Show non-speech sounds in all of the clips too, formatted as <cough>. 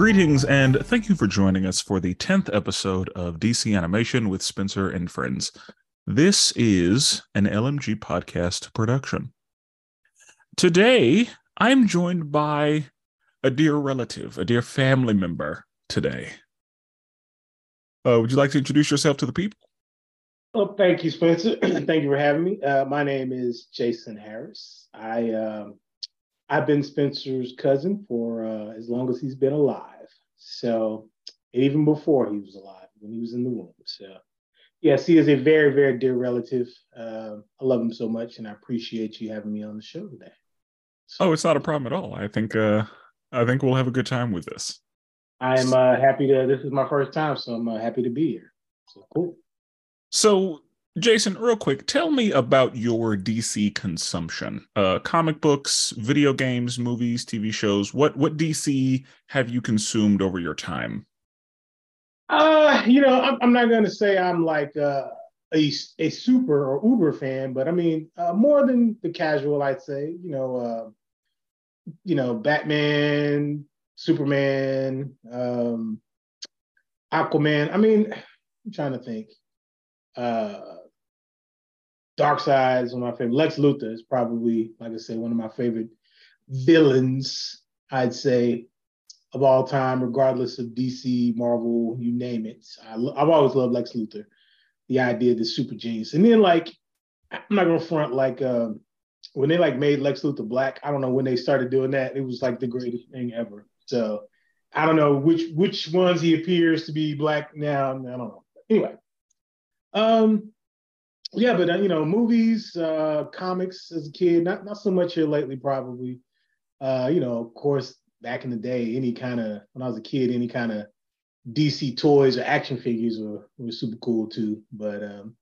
Greetings and thank you for joining us for the 10th episode of DC Animation with Spenser and Friends. This is an LMG podcast production. Today, I'm joined by a dear relative, a dear family member today. Uh, would you like to introduce yourself to the people? Well, thank you, Spenser. <clears throat> thank you for having me. Uh, my name is Jason Harris. I um, I've been Spenser's cousin for uh, as long as he's been alive. So even before he was alive, when he was in the womb. So yes, he is a very, very dear relative. Uh, I love him so much, and I appreciate you having me on the show today. So, oh, it's not a problem at all. I think uh, I think we'll have a good time with this. I'm uh, happy to. This is my first time, so I'm uh, happy to be here. So cool. So Jason, real quick, tell me about your DC consumption. Uh, comic books, video games, movies, TV shows. What what DC have you consumed over your time? Uh, you know, I'm, I'm not going to say I'm like uh, a a super or uber fan, but I mean uh, more than the casual. I'd say, you know, uh, you know, Batman, Superman, um, Aquaman. I mean, I'm trying to think. Uh, Darkseid is one of my favorite. Lex Luthor is probably, like I say, one of my favorite villains, I'd say, of all time, regardless of DC, Marvel, you name it. I, have always loved Lex Luthor, the idea of the super genius. And then, like, I'm not gonna front, like, um, when they like made Lex Luthor black, I don't know when they started doing that. It was like the greatest thing ever. So I don't know which which ones he appears to be black now. I don't know. Anyway, um, yeah, but uh, you know, movies, uh, comics as a kid, not not so much here lately, probably. Uh, you know, of course, back in the day, any kind of when I was a kid, any kind of DC toys or action figures were were super cool too. But um,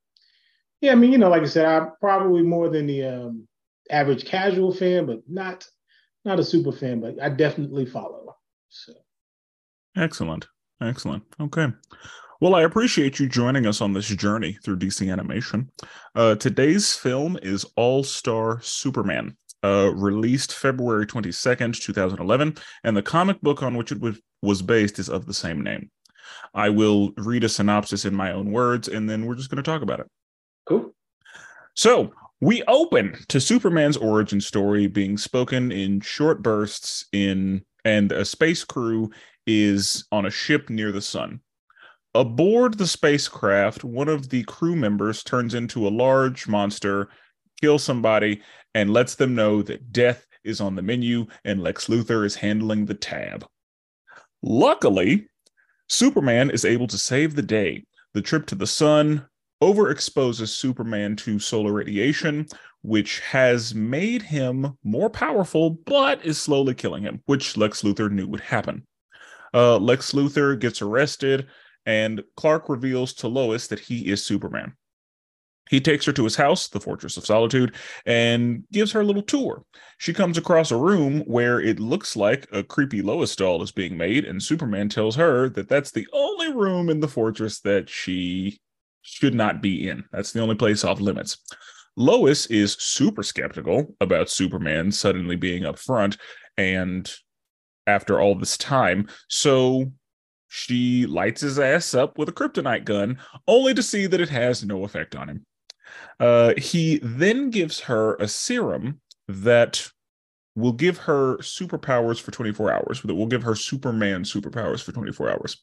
yeah, I mean, you know, like I said, I'm probably more than the um, average casual fan, but not not a super fan, but I definitely follow. So excellent, excellent. Okay. Well, I appreciate you joining us on this journey through DC animation. Uh, today's film is All Star Superman, uh, released February 22nd, 2011, and the comic book on which it was, was based is of the same name. I will read a synopsis in my own words, and then we're just going to talk about it. Cool. So, we open to Superman's origin story being spoken in short bursts in and a space crew is on a ship near the sun. Aboard the spacecraft, one of the crew members turns into a large monster, kills somebody, and lets them know that death is on the menu and Lex Luthor is handling the tab. Luckily, Superman is able to save the day. The trip to the sun overexposes Superman to solar radiation, which has made him more powerful, but is slowly killing him, which Lex Luthor knew would happen. Uh, Lex Luthor gets arrested and Clark reveals to Lois that he is Superman. He takes her to his house, the Fortress of Solitude, and gives her a little tour. She comes across a room where it looks like a creepy Lois doll is being made, and Superman tells her that that's the only room in the fortress that she should not be in. That's the only place off limits. Lois is super skeptical about Superman suddenly being up front and after all this time. So she lights his ass up with a kryptonite gun, only to see that it has no effect on him. Uh, he then gives her a serum that will give her superpowers for 24 hours. That will give her Superman superpowers for 24 hours.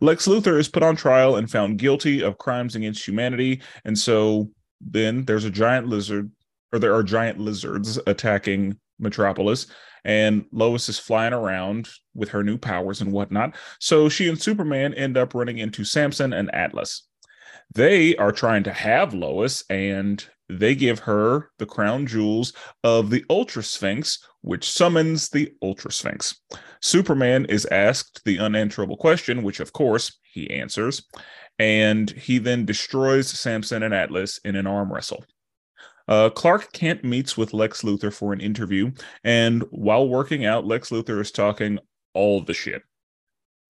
Lex Luthor is put on trial and found guilty of crimes against humanity. And so then there's a giant lizard, or there are giant lizards attacking Metropolis and Lois is flying around with her new powers and whatnot. So she and Superman end up running into Samson and Atlas. They are trying to have Lois, and they give her the crown jewels of the Ultra Sphinx, which summons the Ultra Sphinx. Superman is asked the unanswerable question, which of course he answers, and he then destroys Samson and Atlas in an arm wrestle. Uh, Clark Kent meets with Lex Luthor for an interview, and while working out, Lex Luthor is talking all the shit.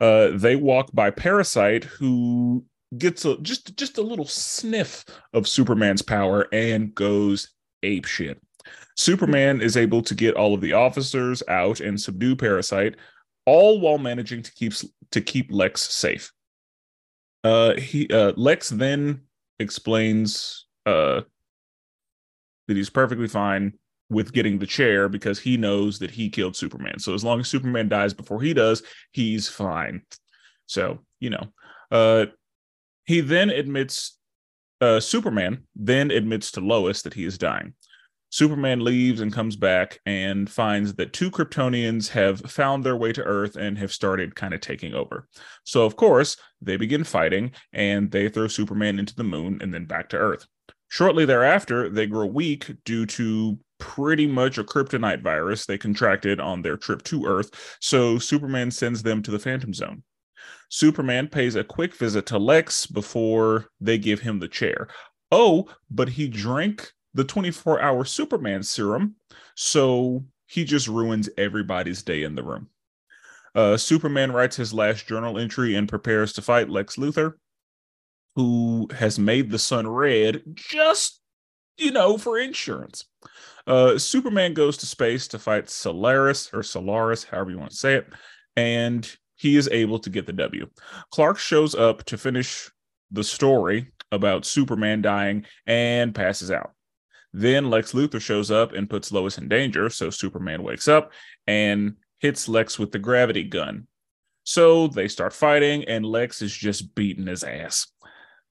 Uh, they walk by Parasite, who gets a, just just a little sniff of Superman's power and goes ape shit. Superman is able to get all of the officers out and subdue Parasite, all while managing to keep to keep Lex safe. Uh, he uh, Lex then explains uh, that he's perfectly fine with getting the chair because he knows that he killed Superman. So as long as Superman dies before he does, he's fine. So you know, uh, he then admits uh, Superman then admits to Lois that he is dying. Superman leaves and comes back and finds that two Kryptonians have found their way to Earth and have started kind of taking over. So, of course, they begin fighting and they throw Superman into the moon and then back to Earth. Shortly thereafter, they grow weak due to pretty much a kryptonite virus they contracted on their trip to Earth. So, Superman sends them to the Phantom Zone. Superman pays a quick visit to Lex before they give him the chair. Oh, but he drank the 24 hour Superman serum. So he just ruins everybody's day in the room. Uh, Superman writes his last journal entry and prepares to fight Lex Luthor, who has made the sun red just, you know, for insurance. Uh, Superman goes to space to fight Solaris or Solaris, however you want to say it, and he is able to get the W. Clark shows up to finish the story about Superman dying and passes out. Then Lex Luthor shows up and puts Lois in danger. So Superman wakes up and hits Lex with the gravity gun. So they start fighting, and Lex is just beating his ass.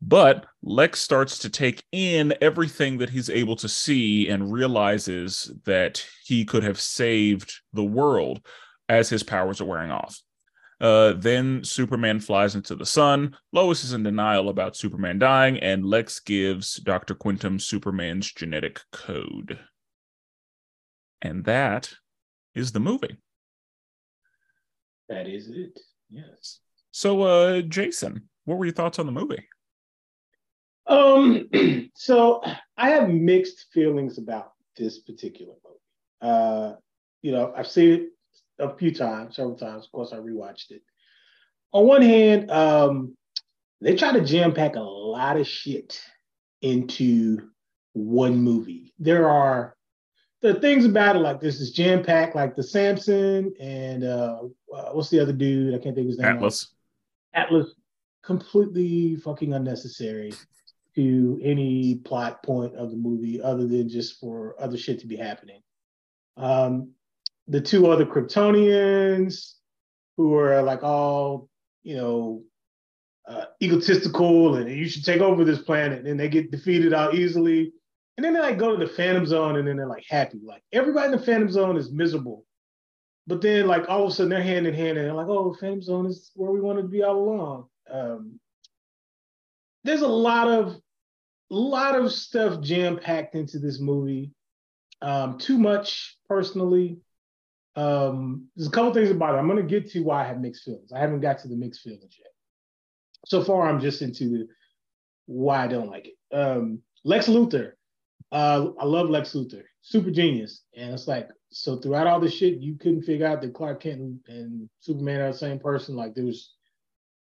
But Lex starts to take in everything that he's able to see and realizes that he could have saved the world as his powers are wearing off. Uh, then Superman flies into the sun. Lois is in denial about Superman dying, and Lex gives Dr. Quintum Superman's genetic code. And that is the movie. That is it. Yes. So, uh, Jason, what were your thoughts on the movie? Um, <clears throat> so I have mixed feelings about this particular movie. Uh, you know, I've seen it a few times, several times. Of course, I rewatched it. On one hand, um, they try to jam pack a lot of shit into one movie. There are the things about it, like this is jam packed, like the Samson and uh, uh, what's the other dude? I can't think of his name. Atlas. Atlas, completely fucking unnecessary to any plot point of the movie, other than just for other shit to be happening. Um, the two other Kryptonians who are like all, you know, uh, egotistical and you should take over this planet and they get defeated out easily. And then they like go to the Phantom Zone and then they're like happy. Like everybody in the Phantom Zone is miserable. But then like all of a sudden they're hand in hand and they're like, oh, Phantom Zone is where we wanted to be all along. Um, there's a lot of lot of stuff jam packed into this movie. Um, too much personally. Um, there's a couple things about it. I'm to get to why I have mixed feelings. I haven't got to the mixed feelings yet. So far, I'm just into the why I don't like it. Um, Lex Luthor. Uh, I love Lex Luthor. Super genius. And it's like, so throughout all this shit, you couldn't figure out that Clark Kent and Superman are the same person. Like there was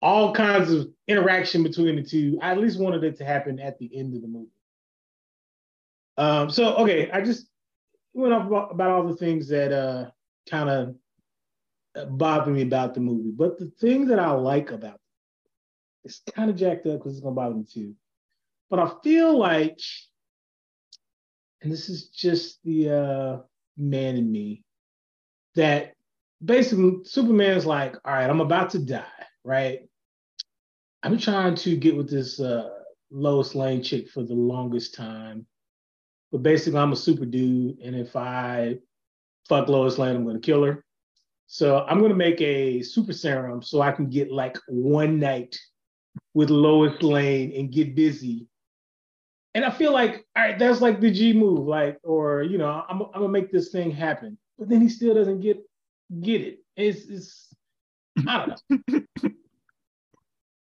all kinds of interaction between the two. I at least wanted it to happen at the end of the movie. Um, so okay, I just went off about, about all the things that uh, kind of bother me about the movie. But the thing that I like about it, it's kind of jacked up because it's gonna bother me too. But I feel like, and this is just the uh, man in me, that basically Superman's like, all right, I'm about to die, right? I'm trying to get with this uh, Lois Lane chick for the longest time. But basically, I'm a super dude, and if I fuck Lois Lane, I'm gonna kill her. So I'm gonna make a super serum so I can get like one night with Lois Lane and get busy. And I feel like, all right, that's like the G move, like, or you know, I'm, I'm gonna make this thing happen. But then he still doesn't get get it. It's it's I don't know. <laughs>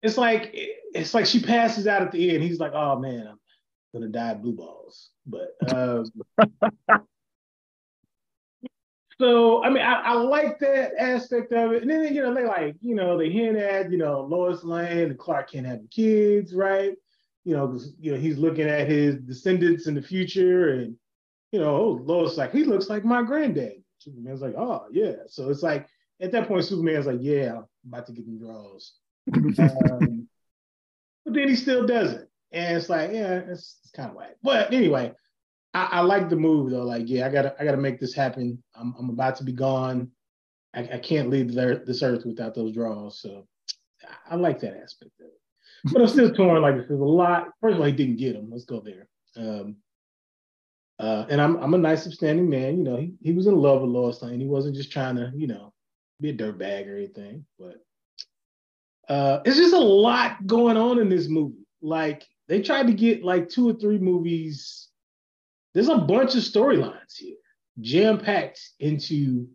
it's like it's like she passes out at the end. He's like, oh man, I'm gonna die of blue balls. But um, <laughs> So I mean, I, I, like that aspect of it. And then you know, they like, you know, they hint at, you know, Lois Lane and Clark can't have kids, right? You know, you know, he's looking at his descendants in the future, and you know, oh, Lois like, he looks like my granddad. Superman's like, oh yeah. So it's like at that point, Superman's like, yeah, I'm about to get them draws. Um, <laughs> but then he still does it. And it's like, yeah, it's, it's kind of whack. But anyway, I, I, like the move though. Like, yeah, I gotta I gotta make this happen. I'm I'm about to be gone. I, I can't leave this earth without those draws. So I, I like that aspect of it. But I'm still torn. Like, there's a lot. First of all, he didn't get him. Let's go there. Um, uh, and I'm I'm a nice, upstanding man. You know, he, he was in love with Lois Lane. He wasn't just trying to, you know, be a dirtbag or anything. But uh, it's just a lot going on in this movie. Like they tried to get like two or three movies. There's a bunch of storylines here, jam packed into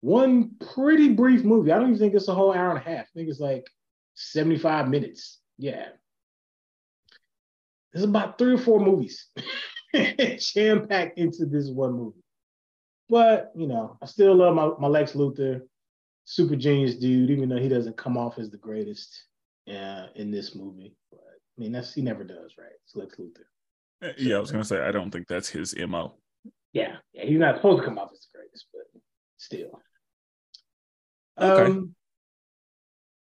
one pretty brief movie. I don't even think it's a whole hour and a half. I think it's like 75 minutes. Yeah. There's about three or four movies <laughs> jam packed into this one movie. But, you know, I still love my, my Lex Luthor, super genius dude, even though he doesn't come off as the greatest uh, in this movie. But I mean, that's he never does, right? It's Lex Luthor. Uh, yeah, I was gonna say I don't think that's his mo. Yeah, yeah, he's not supposed to come off as the greatest, but still. Okay. Um,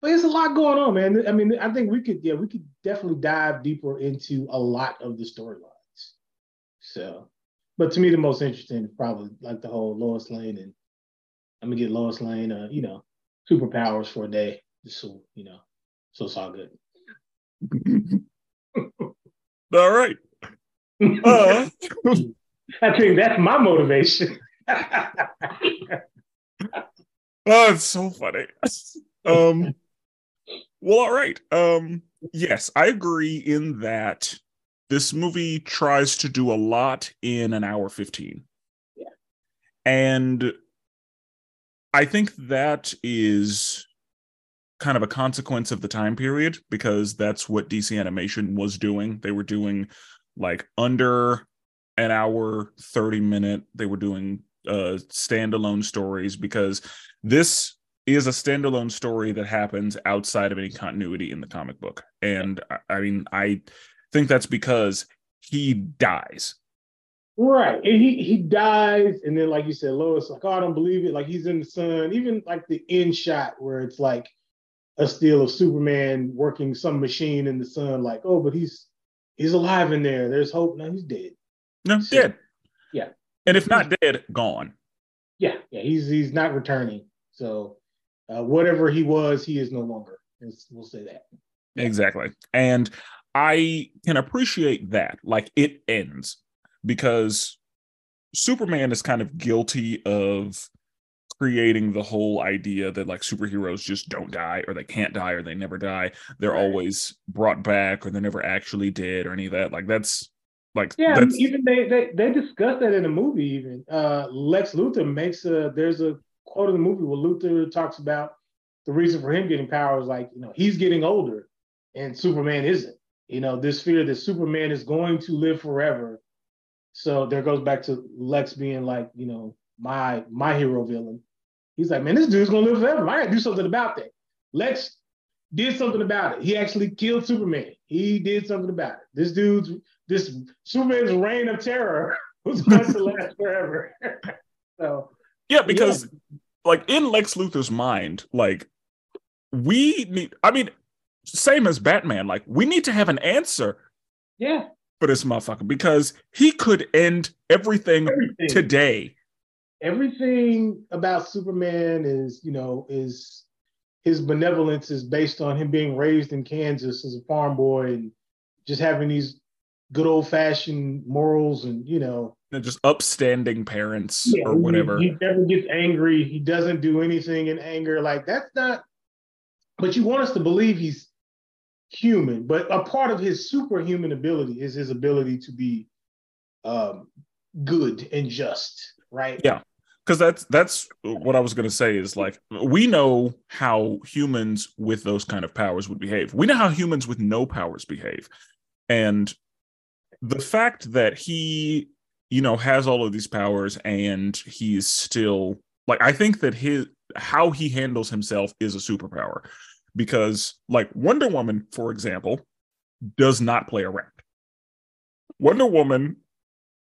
but there's a lot going on, man. I mean, I think we could, yeah, we could definitely dive deeper into a lot of the storylines. So, but to me, the most interesting is probably like the whole Lois Lane and I'm gonna get Lois Lane, uh, you know, superpowers for a day, just so you know, so it's all good. <laughs> all right. Uh. <laughs> I think that's my motivation. <laughs> Oh, it's so funny. Um, well, all right. Um, yes, I agree in that this movie tries to do a lot in an hour 15. Yeah. And I think that is kind of a consequence of the time period because that's what DC Animation was doing. They were doing like under an hour, 30 minute, they were doing uh standalone stories because this is a standalone story that happens outside of any continuity in the comic book. And I, mean, I think that's because he dies. Right. And he he dies, and then like you said, Lois, like, oh, I don't believe it. Like he's in the sun. Even like the end shot where it's like a still of Superman working some machine in the sun, like, oh, but he's he's alive in there. There's hope. No, he's dead. No, so, dead. Yeah. And if not dead, gone. Yeah, yeah, he's he's not returning. So uh, whatever he was, he is no longer. We'll say that. Exactly. And I can appreciate that. Like it ends because Superman is kind of guilty of creating the whole idea that like superheroes just don't die or they can't die or they never die. They're right. always brought back or they're never actually dead or any of that. Like that's like yeah, even they they they discuss that in the movie. Even uh, Lex Luthor makes a there's a quote in the movie where Luthor talks about the reason for him getting power is like you know he's getting older and Superman isn't. You know this fear that Superman is going to live forever. So there goes back to Lex being like you know my my hero villain. He's like, man, this dude's gonna live forever. I gotta do something about that. Lex did something about it. He actually killed Superman. He did something about it. This dude's this Superman's reign of terror <laughs> was going to last <laughs> forever. <laughs> so yeah, because yeah. like in Lex Luthor's mind, like we need. I mean, same as Batman. Like we need to have an answer. Yeah. For this motherfucker, because he could end everything, everything. today. Everything about Superman is, you know, is his benevolence is based on him being raised in Kansas as a farm boy and just having these good old fashioned morals and you know just upstanding parents yeah, or whatever. He, he, never gets angry. He doesn't do anything in anger. Like that's not. But you want us to believe he's human. But a part of his superhuman ability is his ability to be um, good and just. Right. Yeah because that's that's what I was going to say is like we know how humans with those kind of powers would behave. We know how humans with no powers behave, and the fact that he you know has all of these powers and he's still like I think that his how he handles himself is a superpower because like Wonder Woman for example does not play around. Wonder Woman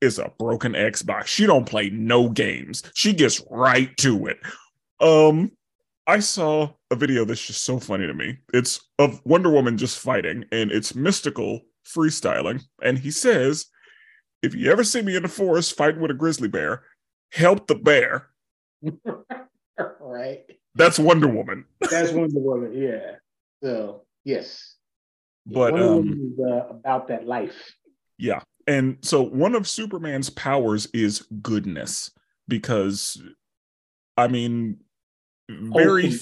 is a broken Xbox. She don't play no games. She gets right to it. Um I saw a video that's just so funny to me. It's of Wonder Woman just fighting, and it's Mystikal freestyling. And he says, If you ever see me in the forest fighting with a grizzly bear, help the bear. <laughs> right. That's Wonder Woman. That's Wonder Woman, yeah. So, yes. But Wonder um, Woman is uh, about that life. Yeah. And so one of Superman's powers is goodness because I mean very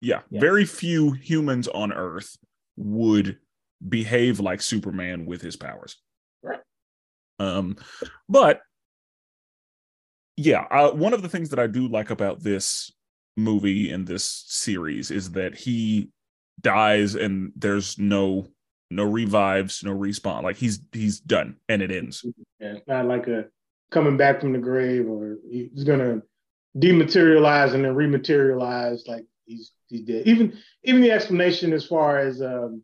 yeah, Yeah. very few humans on earth would behave like Superman with his powers. Right. Um but yeah, uh, one of the things that I do like about this movie in this series is that he dies and there's no no revives, no respawn. Like he's he's done and it ends. Yeah, it's not like a coming back from the grave or he's gonna dematerialize and then rematerialize like he's he's dead. Even even the explanation as far as um,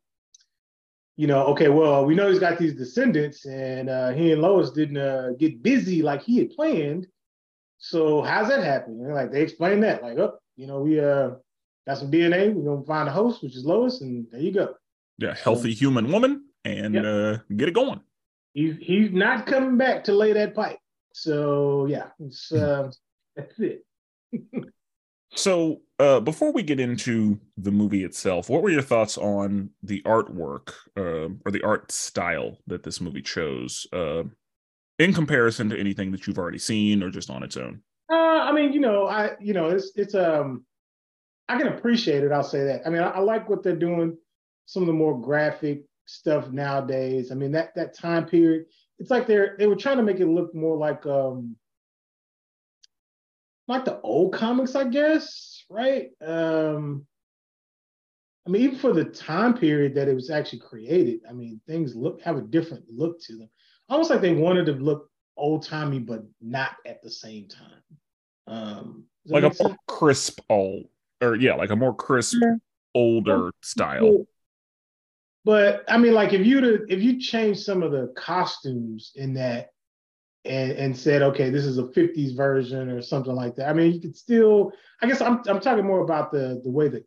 you know, okay, well, we know he's got these descendants and uh, he and Lois didn't uh, get busy like he had planned. So how's that happen? Like they explain that, like, oh, you know, we uh got some DNA, we're gonna find a host, which is Lois, and there you go. Yeah, healthy human woman and Yep. uh get it going. He's he's not coming back to lay that pipe. So yeah, it's uh, <laughs> that's it. <laughs> So, uh, before we get into the movie itself, what were your thoughts on the artwork uh, or the art style that this movie chose uh, in comparison to anything that you've already seen or just on its own? Uh, I mean, you know, I you know, it's it's um, I can appreciate it. I'll say that. I mean, I, I like what they're doing. Some of the more graphic stuff nowadays. I mean, that that time period. It's like they're they were trying to make it look more like um, like the old comics, I guess, right? Um, I mean, even for the time period that it was actually created, I mean, things look have a different look to them. Almost like they wanted to look old timey, but not at the same time. Um, Like a sense? more crisp, old, or yeah, like a more crisp, Yeah. older style. But I mean, like if you to if you change some of the costumes in that and and said, okay, this is a 50s version or something like that. I mean, you could still, I guess I'm I'm talking more about the the way that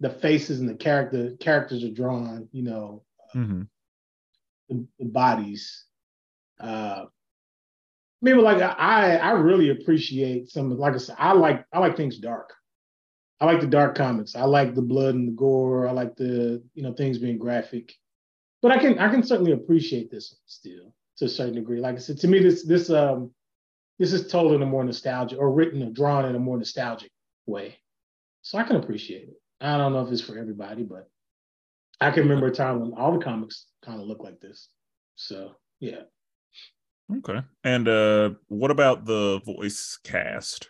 the faces and the character characters are drawn, you know, Mhm. the, the bodies. Uh maybe like I I really appreciate some like I said, I like I like things dark. I like the dark comics. I like the blood and the gore. I like the, you know, things being graphic. But I can I can certainly appreciate this still to a certain degree. Like I said, to me, this this um this is told in a more nostalgic or written or drawn in a more nostalgic way. So I can appreciate it. I don't know if it's for everybody, but I can remember a time when all the comics kind of look like this. So yeah. Okay. And uh, what about the voice cast?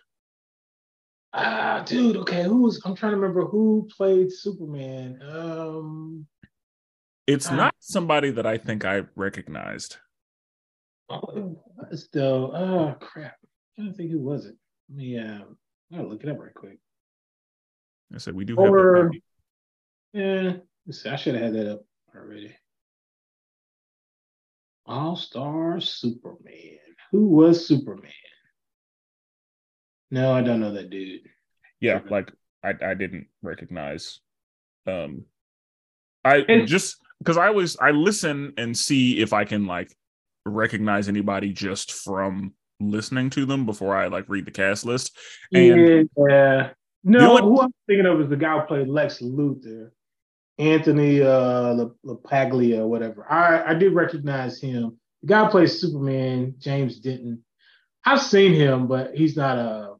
Ah, dude. Okay, who was? I'm trying to remember who played Superman. Um, It's Ah. not somebody that I think I recognized. oh, it was though. Oh crap! Trying to think who was it. Let me. Um, I'll look it up right quick. I said we do. Or- movie. Yeah, I should have had that up already. All Star Superman. Who was Superman? No, I don't know that dude. yeah like i i didn't recognize um i And- just because i always i listen and see if i can like recognize anybody just from listening to them before i like read the cast list and yeah. The No, only- who I'm thinking of is the guy who played Lex Luthor, Anthony uh, LaPaglia or whatever. I, I did recognize him. The guy plays Superman, James Denton. I've seen him, but he's not a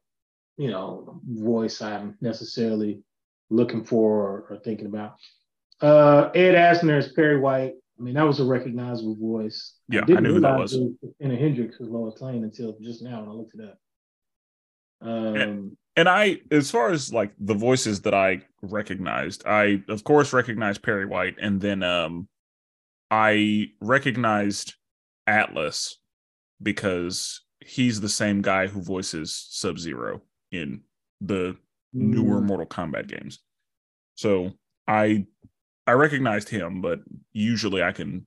you know voice I'm necessarily looking for or, or thinking about. Uh, Ed Asner is Perry White. I mean, that was a recognizable voice. Yeah, I didn't knew who that was. Anna Hendricks was Lois Lane until just now when I looked it up. Um, and i as far as like the voices that i recognized i of course recognized perry white and then um i recognized atlas because he's the same guy who voices sub zero in the newer mm, Mortal Kombat games. So I I recognized him, but usually I can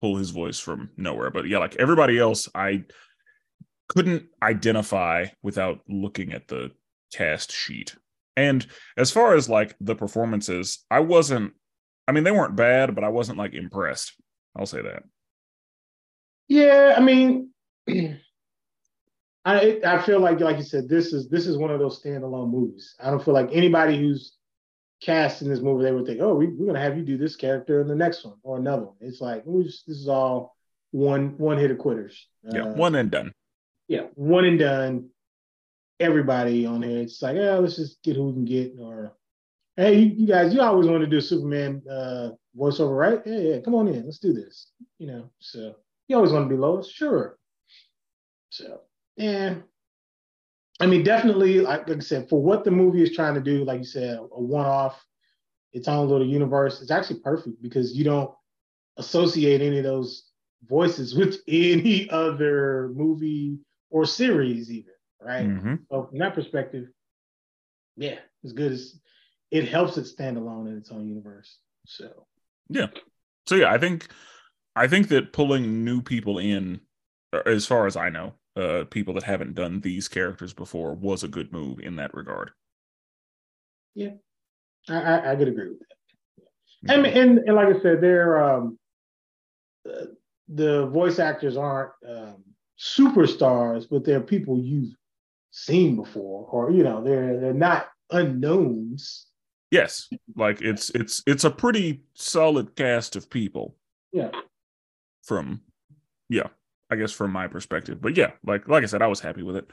pull his voice from nowhere. But yeah, like everybody else, I couldn't identify without looking at the cast sheet. And as far as like the performances, I wasn't. I mean, they weren't bad, but I wasn't like impressed. I'll say that. Yeah, I mean, <clears throat> I I feel like like you said, this is this is one of those standalone movies. I don't feel like anybody who's cast in this movie, they would think, oh, we, are gonna have you do this character in the next one or another one. It's like just, this is all one one hit of quitters. Yeah, uh, one and done. Yeah, one and done. Everybody on here, it's like, yeah, let's just get who we can get. Or, hey, you, guys, you always want to do Superman uh, voiceover, right? Yeah, yeah, come on in, let's do this. You know, so you always want to be Lois, sure. So, yeah, I mean, definitely, like, like I said, for what the movie is trying to do, like you said, a one-off, its own little universe, it's actually perfect because you don't associate any of those voices <laughs> with any other movie or series, even right. Mm-hmm. So from that perspective, yeah, as good as it helps it stand alone in its own universe. So yeah, so yeah, I think I think that pulling new people in, uh, as far as I know, uh, people that haven't done these characters before was a good move in that regard. Yeah, I, I, I could agree with that. Mm-hmm. And, and, and like I said, they're um, uh, the voice actors aren't um, superstars, but they're people you've seen before, or you know, they're they're not unknowns. Yes, like it's it's it's a pretty solid cast of people. Yeah. From, yeah, I guess from my perspective. But yeah, like like I said, I was happy with it.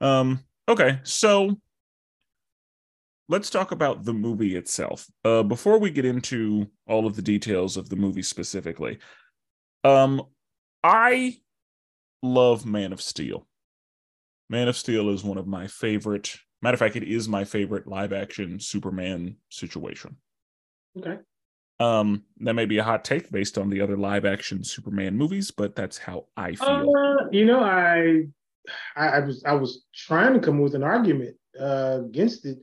Um, okay, so let's talk about the movie itself. Uh, before we get into all of the details of the movie specifically, um, I love Man of Steel. Man of Steel is one of my favorite. Matter of fact, it is my favorite live action Superman situation. Okay. Um, that may be a hot take based on the other live action Superman movies, but that's how I feel. Uh, you know, I, I, I was I was trying to come with an argument uh, against it,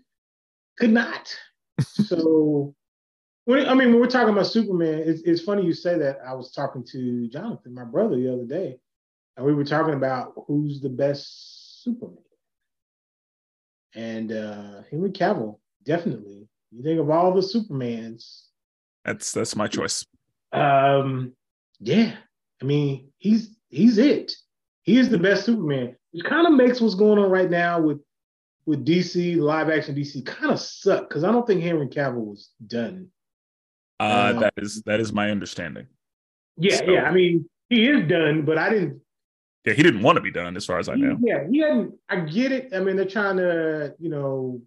could not. <laughs> so, when, I mean, when we're talking about Superman, it's, it's funny you say that. I was talking to Jonathan, my brother, the other day, and we were talking about who's the best Superman. And uh, Henry Cavill, definitely. You think of all the Supermans, that's that's my choice. Um, yeah. I mean, he's he's it. He is the best Superman. Which kind of makes what's going on right now with with DC live action DC kind of suck because I don't think Henry Cavill was done. Uh, um, that is that is my understanding. Yeah, so, yeah. I mean, he is done, but I didn't. Yeah, he didn't want to be done, as far as I know. Yeah, he hadn't. I get it. I mean, they're trying to, you know,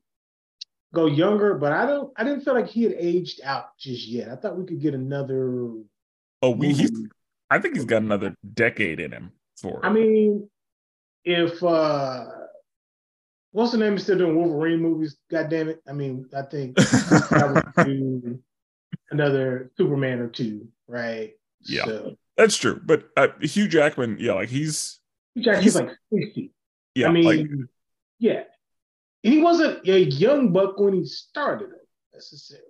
go younger, but I don't. I didn't feel like he had aged out just yet. I thought we could get another. Oh, we. I think he's got another decade in him. For. I mean, if uh what's the name is still doing Wolverine movies? God damn it! I mean, I think <laughs> another Superman or two, right? Yeah, so, that's true. But uh, Hugh Jackman, yeah, like he's Hugh Jackman's he's, like sixty. Yeah, I mean, like, yeah, he wasn't a young buck when he started necessarily.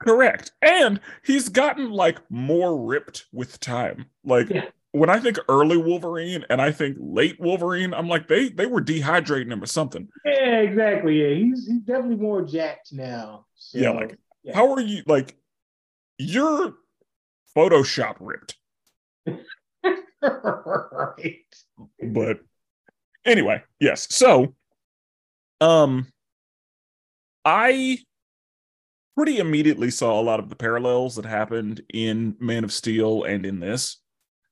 Correct. And he's gotten like more ripped with time. Like yeah. when I think early Wolverine and I think late Wolverine, I'm like they they were dehydrating him or something. Yeah, exactly. Yeah, he's he's definitely more jacked now. So, yeah, like yeah. how are you like you're Photoshop ripped. <laughs> right. But anyway, yes. So um, I pretty immediately saw a lot of the parallels that happened in Man of Steel and in this.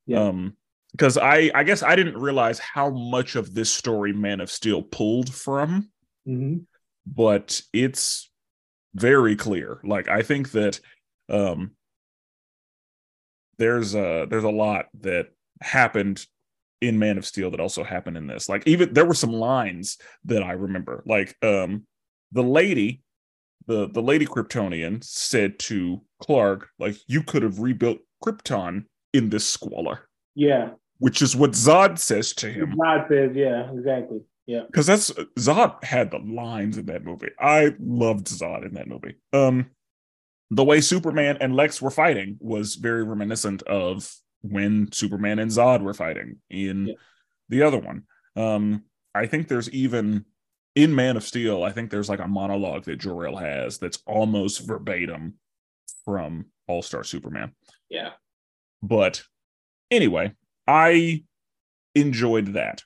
Yeah. Um, because I I guess I didn't realize how much of this story Man of Steel pulled from, mm-hmm. but it's very clear. Like I think that um, there's a there's a lot that happened in Man of Steel that also happened in this. Like even there were some lines that I remember. Like um the lady, the the lady Kryptonian said to Clark, like, you could have rebuilt Krypton in this squalor. Yeah. Which is what Zod says to him. Zod says, yeah, exactly. Yeah. Because that's Zod had the lines in that movie. I loved Zod in that movie. Um the way Superman and Lex were fighting was very reminiscent of when Superman and Zod were fighting in yeah. the other one. Um, I think there's even in Man of Steel, I think there's like a monologue that Jor-El has that's almost verbatim from All Star Superman. Yeah. But anyway, I enjoyed that.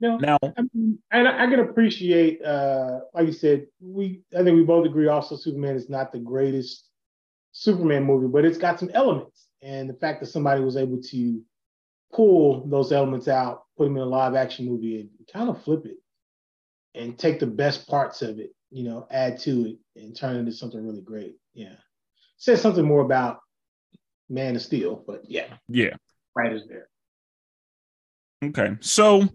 No, Now, I mean, and I, I can appreciate, uh, like you said, we I think we both agree. Also, Superman is not the greatest Superman movie, but it's got some elements, and the fact that somebody was able to pull those elements out, put them in a live action movie, and kind of flip it, and take the best parts of it, you know, add to it, and turn it into something really great. Yeah, says something more about Man of Steel, but yeah, yeah. right is there. Okay. So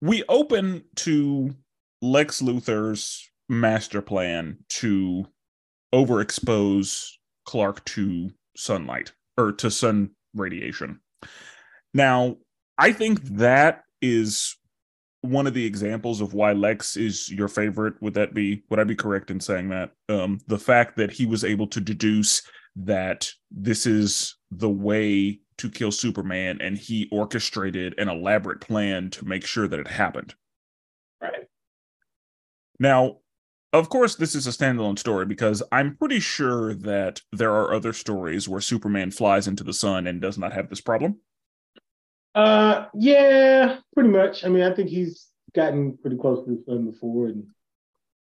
we open to Lex Luthor's master plan to overexpose Clark to sunlight or to sun radiation. Now, I think that is one of the examples of why Lex is your favorite. Would that be would I be correct in saying that? Um the fact that he was able to deduce that this is the way to kill Superman and he orchestrated an elaborate plan to make sure that it happened. Right. Now, of course, this is a standalone story because I'm pretty sure that there are other stories where Superman flies into the sun and does not have this problem. Uh, yeah, pretty much. I mean, I think he's gotten pretty close to the sun before, and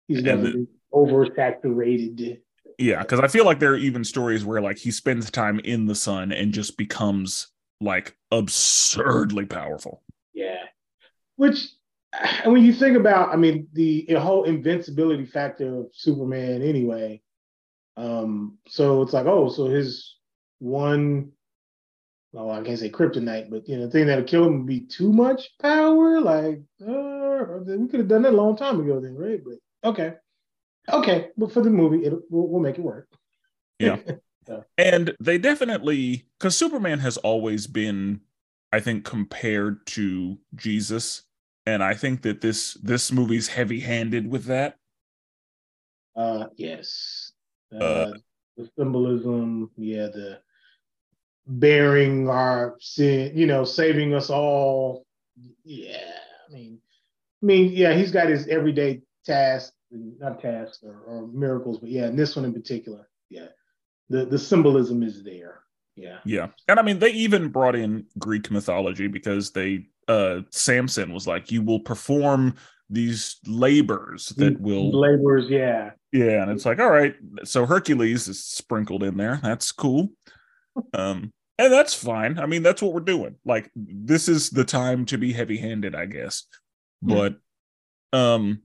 he's And the- oversaturated. Yeah, because I feel like there are even stories where like he spends time in the sun and just becomes like absurdly powerful. Yeah, which, and when you think about, I mean, the, the whole invincibility factor of Superman, anyway. Um, so it's like, oh, so his one, well, I can't say kryptonite, but you know, the thing that'll kill him would be too much power. Like, uh, we could have done that a long time ago, then, right? But okay, okay, but for the movie, it we'll, we'll make it work. Yeah. <laughs> And they definitely because Superman has always been, I think, compared to Jesus. And I think that this this movie's heavy handed with that. Uh, yes. Uh, Uh, the symbolism, yeah, the bearing our sin, you know, saving us all. Yeah, I mean, I mean, yeah, he's got his everyday tasks, not tasks or, or miracles, but yeah, and this one in particular, yeah, the the symbolism is there. Yeah, Yeah. And I mean they even brought in Greek mythology because they uh Samson was like, you will perform these labors that will laborers, yeah, Yeah, and it's like, all right, so Hercules is sprinkled in there. That's cool. Um, and that's fine. I mean, that's what we're doing. Like, this is the time to be heavy-handed, I guess. Yeah. But um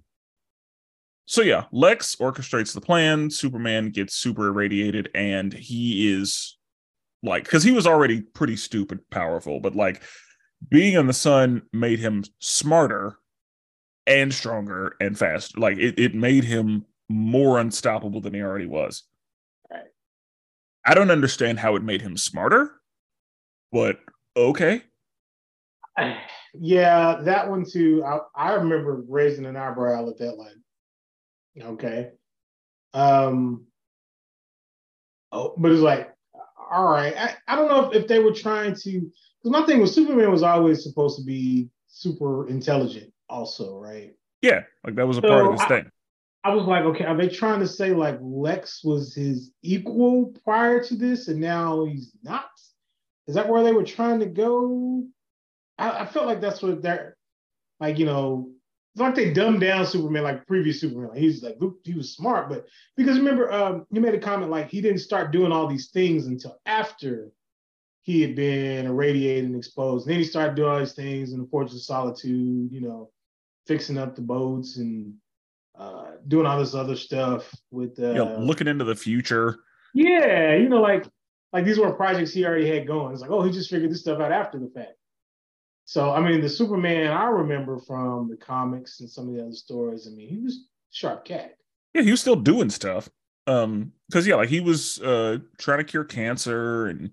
so yeah, Lex orchestrates the plan, Superman gets super irradiated, and he is like because he was already pretty stupid powerful, but like being in the sun made him smarter and stronger and fast. Like it, it made him more unstoppable than he already was. Right. I don't understand how it made him smarter, but okay. <sighs> yeah, that one too. I, I remember raising an eyebrow at that, line okay. Um, oh, but it's like, all right. I, I don't know if, if they were trying to, because my thing was Superman was always supposed to be super intelligent, also, right? Yeah, like that was a part of So his thing. I was like, okay, are they trying to say like Lex was his equal prior to this and now he's not? Is that where they were trying to go? I, I felt like that's what they're like, you know, it's like they dumbed down Superman like previous Superman. Like, he's like, he was smart, but because remember, um, you made a comment like he didn't start doing all these things until after he had been irradiated and exposed. And then he started doing all these things in the Fortress of Solitude, you know, fixing up the boats and uh, doing all this other stuff with uh, know, looking into the future. yeah, you know, like like these were projects he already had going. It's like, oh, he just figured this stuff out after the fact. So I mean, the Superman I remember from the comics and some of the other stories. I mean, he was sharp cat. Yeah, he was still doing stuff. Um, because yeah, like he was uh trying to cure cancer and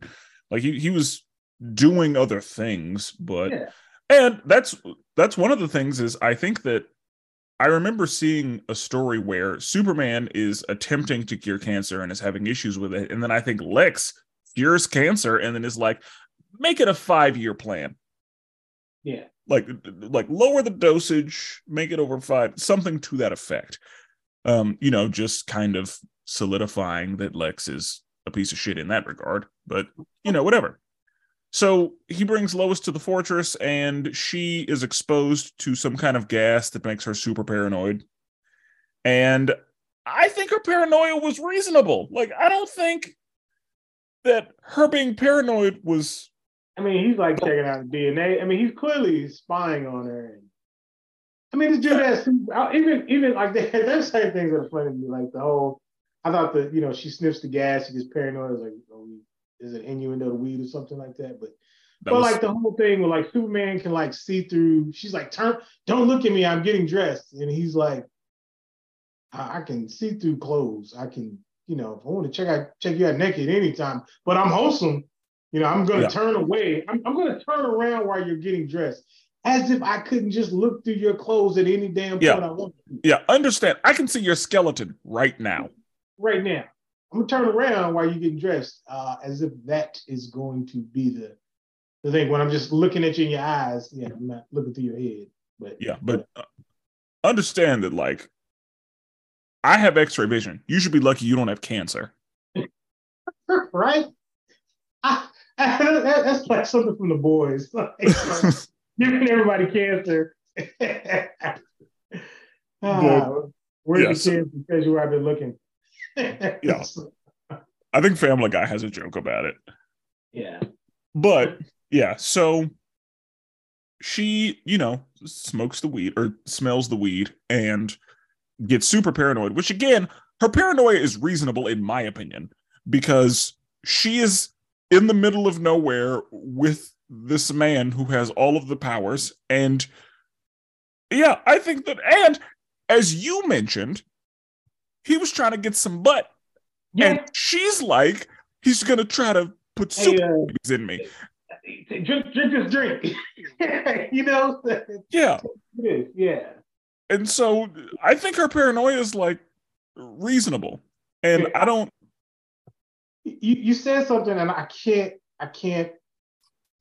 like he he was doing other things, but Yeah. and that's that's one of the things is I think that I remember seeing a story where Superman is attempting to cure cancer and is having issues with it, and then I think Lex cures cancer and then is like, make it a five year plan. Yeah. like like lower the dosage, make it over five, something to that effect. Um, you know, just kind of solidifying that Lex is a piece of shit in that regard. But you know, whatever. So he brings Lois to the fortress, and she is exposed to some kind of gas that makes her super paranoid. And I think her paranoia was reasonable. Like, I don't think that her being paranoid was. I mean, he's like checking out the DNA. I mean, he's clearly spying on her. I mean, this dude has even even like <laughs> there's certain things that are funny to me, like the whole. I thought that you know she sniffs the gas, she gets paranoid. Is like, oh, is it innuendo to weed or something like that? But that but was... like the whole thing where like Superman can like see through. She's like, turn, don't look at me. I'm getting dressed, and he's like, I, I can see through clothes. I can, you know, if I want to check out check you out naked anytime, but I'm wholesome. You know, I'm gonna yeah. turn away. I'm, I'm gonna turn around while you're getting dressed. As if I couldn't just look through your clothes at any damn yeah. point I want to. Yeah, understand. I can see your skeleton right now. Right now. I'm gonna turn around while you're getting dressed, uh, as if that is going to be the the thing. When I'm just looking at you in your eyes, yeah, I'm not looking through your head. But yeah, but uh, understand that like I have X-ray vision. You should be lucky you don't have cancer. <laughs> right? I, I, <laughs> that's like something from the boys. <laughs> Like, giving everybody cancer. <laughs> ah, where's yeah, the so, kids? Because you where I've been looking. yeah. I think Family Guy has a joke about it. Yeah. But yeah, so she, you know, smokes the weed or smells the weed and gets super paranoid, which again, her paranoia is reasonable in my opinion, because she is in the middle of nowhere with this man who has all of the powers. And yeah, I think that, and as you mentioned, he was trying to get some butt. Yeah. And she's like, he's gonna try to put hey, super uh, in me. Drink, drink this drink. you know? <laughs> Yeah. Yeah. And so I think her paranoia is like reasonable. And I don't you, you said something and I can't I can't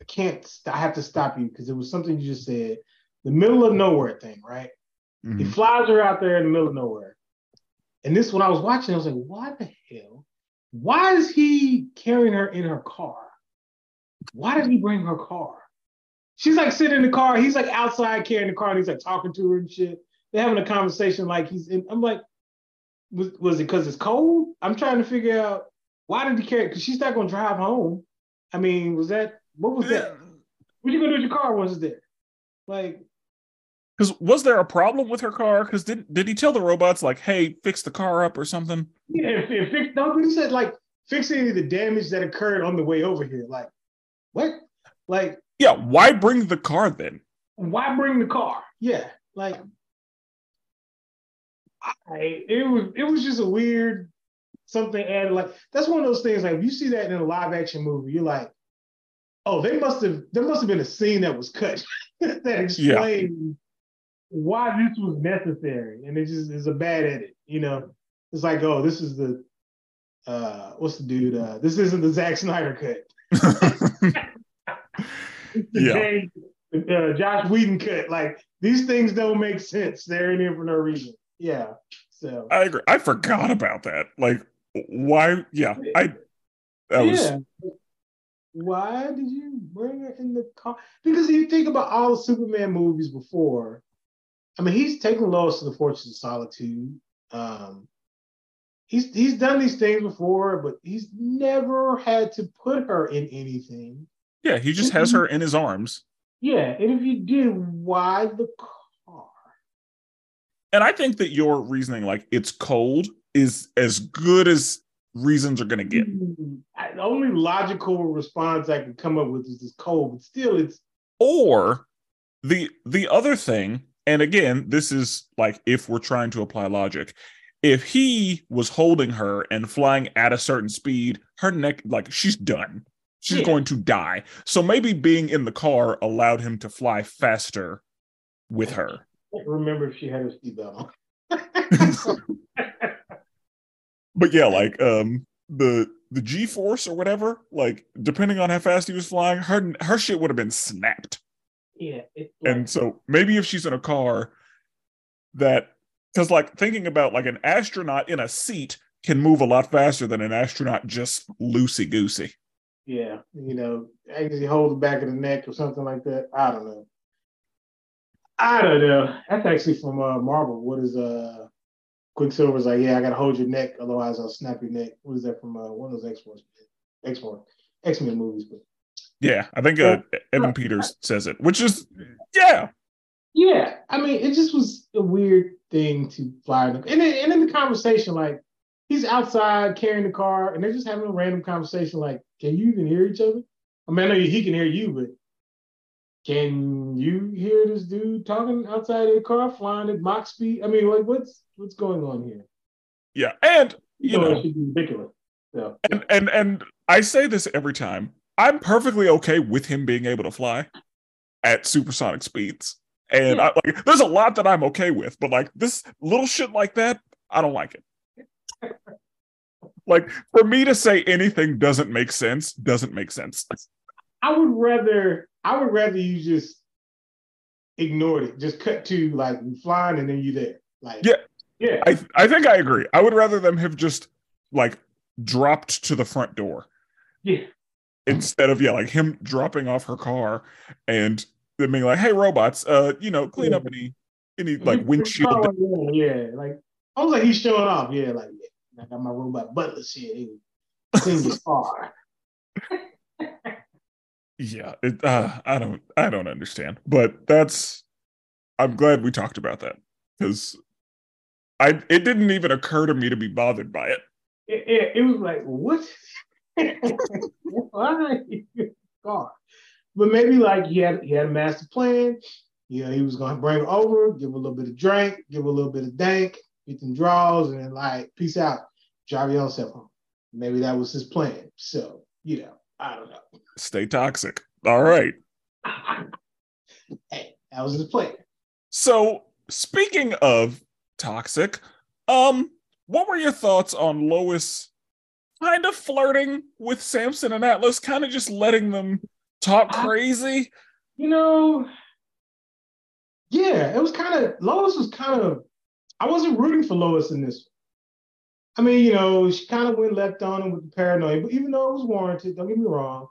I can't I have to stop you because it was something you just said. The middle of nowhere thing, right? Mm-hmm. He flies her out there in the middle of nowhere. And this, when I was watching, I was like, what the hell? Why is he carrying her in her car? Why did he bring her car? She's like sitting in the car. He's like outside carrying the car and he's like talking to her and shit. They're having a conversation like he's in. I'm like, was, was it because it's cold? I'm trying to figure out why did he carry? Because she's not going to drive home. I mean, was that, what was that? What are you going to do with your car once it's there? Like, because was there a problem with her car? Because did did he tell the robots like, "Hey, fix the car up" or something? Yeah, fix. No, but he said like fix any of the damage that occurred on the way over here. Like, what? Like, yeah. Why bring the car then? Why bring the car? Yeah, like, I, it was it was just a weird something added. Like that's one of those things. Like if you see that in a live action movie, you're like, oh, they must have there must have been a scene that was cut <laughs> that explained. Yeah why this was necessary, and it just is a bad edit. You know, it's like, oh, this is the uh, what's the dude? Uh, this isn't the Zack Snyder cut. <laughs> yeah. uh, Josh Whedon cut. Like these things don't make sense. They're in here for no reason. Yeah. So I agree. I forgot about that. Like, why? Yeah, I. That yeah. was. Why did you bring her in the car? Because if you think about all the Superman movies before, I mean, he's taken Lois to the Fortress of Solitude. Um, he's he's done these things before, but he's never had to put her in anything. Yeah, he just has her in his arms. Yeah, and if you did, why the car? And I think that your reasoning, like it's cold, is as good as reasons are going to get. Mm-hmm. The only logical response I can come up with is it's cold, but still, it's or the the other thing and again, this is like if we're trying to apply logic. If he was holding her and flying at a certain speed, her neck, like she's done. She's yeah. going to die. So maybe being in the car allowed him to fly faster with her. remember if she had her seatbelt on. <laughs> <laughs> but yeah, like um the the G force or whatever, like depending on how fast he was flying, her her shit would have been snapped. Yeah. Like, and so maybe if she's in a car that because like thinking about like an astronaut in a seat can move a lot faster than an astronaut just loosey goosey. Yeah, you know, actually hold the back of the neck or something like that. I don't know. I don't know. That's actually from uh, Marvel. What is uh Quicksilver's like, yeah, I gotta hold your neck, otherwise I'll snap your neck. What is that from uh, one of those X Force, X Force, X Men movies? But yeah, I think uh, Evan Peters says it, which is yeah, yeah. I mean, it just was a weird thing to fly, and then, and in the conversation, like he's outside carrying the car, and they're just having a random conversation. Like, can you even hear each other? I mean, I know he can hear you, but can you hear this dude talking outside of the car, flying at Mach speed? I mean, like, what's what's going on here? Yeah, and you, oh, you know, know, be ridiculous. Yeah. and and and I say this every time. I'm perfectly okay with him being able to fly at supersonic speeds. And yeah. I, like, there's a lot that I'm okay with, but like this little shit like that, I don't like it. like for me to say anything doesn't make sense, doesn't make sense. I would rather, I would rather you just ignored it, just cut to like flying and then you there. Like, yeah, yeah. I I think I agree. I would rather them have just like dropped to the front door. Yeah instead of yeah, like him dropping off her car and them being like, "Hey, robots, uh, you know, clean yeah. up any any like windshield." yeah, like I was like, he's showing off. Yeah, like yeah, I got my robot butler shit. Clean your <laughs> car. <laughs> yeah, it, uh, I don't, I don't understand, but that's. I'm glad we talked about that because I it didn't even occur to me to be bothered by it. It, it, it was like what <laughs> Why? God. But maybe like he had he had a master plan. You know, he was gonna bring over, give a little bit of drink, give a little bit of dank, get them draws, and then like peace out, drive your own. Maybe that was his plan. So, you know, I don't know. Stay toxic. All right. hey, that was his plan. So speaking of toxic, um, what were your thoughts on Lois kind of flirting with Samson and Atlas, kind of just letting them talk crazy. You know, yeah, it was kind of Lois was kind of. I wasn't rooting for Lois in this. I mean, you know, she kind of went left on him with the paranoia, but even though it was warranted, don't get me wrong.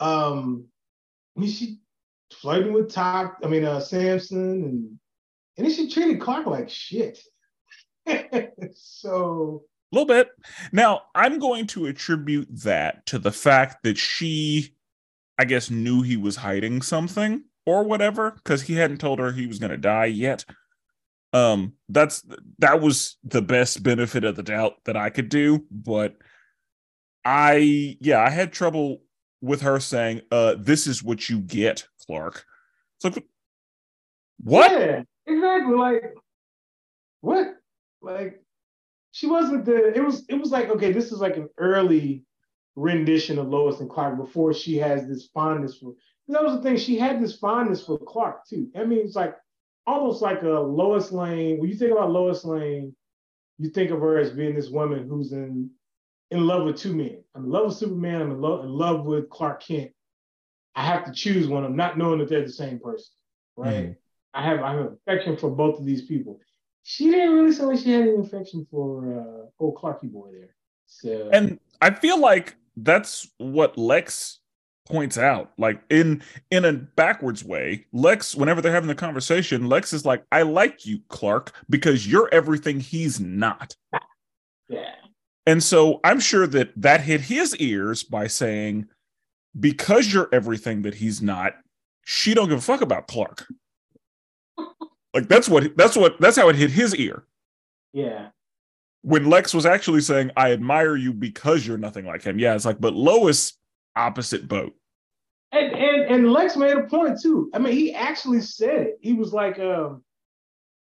Um, I mean, she flirting with Top, I mean, uh, Samson, and and then she treated Clark like shit. <laughs> so a little bit. Now, I'm going to attribute that to the fact that she, I guess, knew he was hiding something or whatever because he hadn't told her he was going to die yet. Um, that's that was the best benefit of the doubt that I could do, but I, yeah, I had trouble with her saying, "Uh, this is what you get, Clark." It's like, what? Yeah, exactly. Like, what? Like, she wasn't the. It was. It was like okay, this is like an early rendition of Lois and Clark before she has this fondness for. That was the thing. She had this fondness for Clark too. I mean, it's like almost like a Lois Lane. When you think about Lois Lane, you think of her as being this woman who's in in love with two men. I'm in love with Superman. I'm in love, in love with Clark Kent. I have to choose one. I'm not knowing that they're the same person, right? Mm-hmm. I have I have affection for both of these people she didn't really sound like she had an affection for uh, old Clarky boy there. So and I feel like that's what Lex points out. Like in in a backwards way, Lex, whenever they're having the conversation, Lex is like, "I like you, Clark, because you're everything he's not." Yeah. And so I'm sure that that hit his ears by saying, "Because you're everything that he's not, she don't give a fuck about Clark." <laughs> Like that's what that's what that's how it hit his ear. Yeah. When Lex was actually saying, "I admire you because you're nothing like him." Yeah, it's like, but Lois, opposite boat. And and and Lex made a point too. I mean, he actually said it. He was like, um,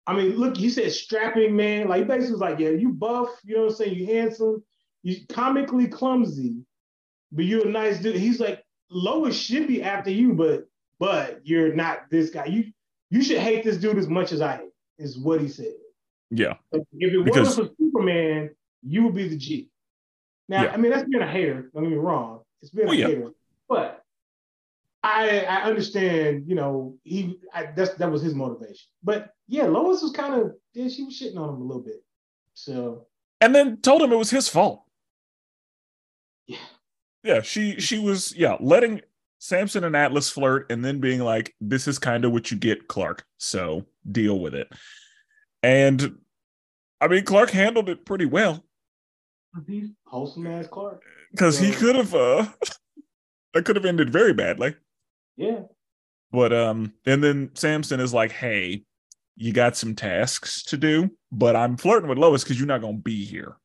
I mean, look, he said strapping man. Like he basically was like, yeah, you buff, you know what I'm saying? You handsome, you comically clumsy, but you're a nice dude. He's like, Lois should be after you, but but you're not this guy. You you should hate this dude as much as I hate, is what he said. Yeah. If it because... wasn't for Superman, you would be the G. Now, yeah. I mean, that's being a hater. Don't get me wrong. It's well, a oh, yeah. hater. But I I understand, you know, he I, that's that was his motivation. But yeah, Lois was kind of yeah, she was shitting on him a little bit. So and then told him it was his fault. Yeah. Yeah, she she was yeah, letting Samson and Atlas flirt and then being like, this is kind of what you get, Clark. So deal with it. And I mean, Clark handled it pretty well. He's wholesome ass Clark. Because he could have uh <laughs> that could have ended very badly. Yeah. But um, and then Samson is like, hey, you got some tasks to do, but I'm flirting with Lois because you're not gonna be here.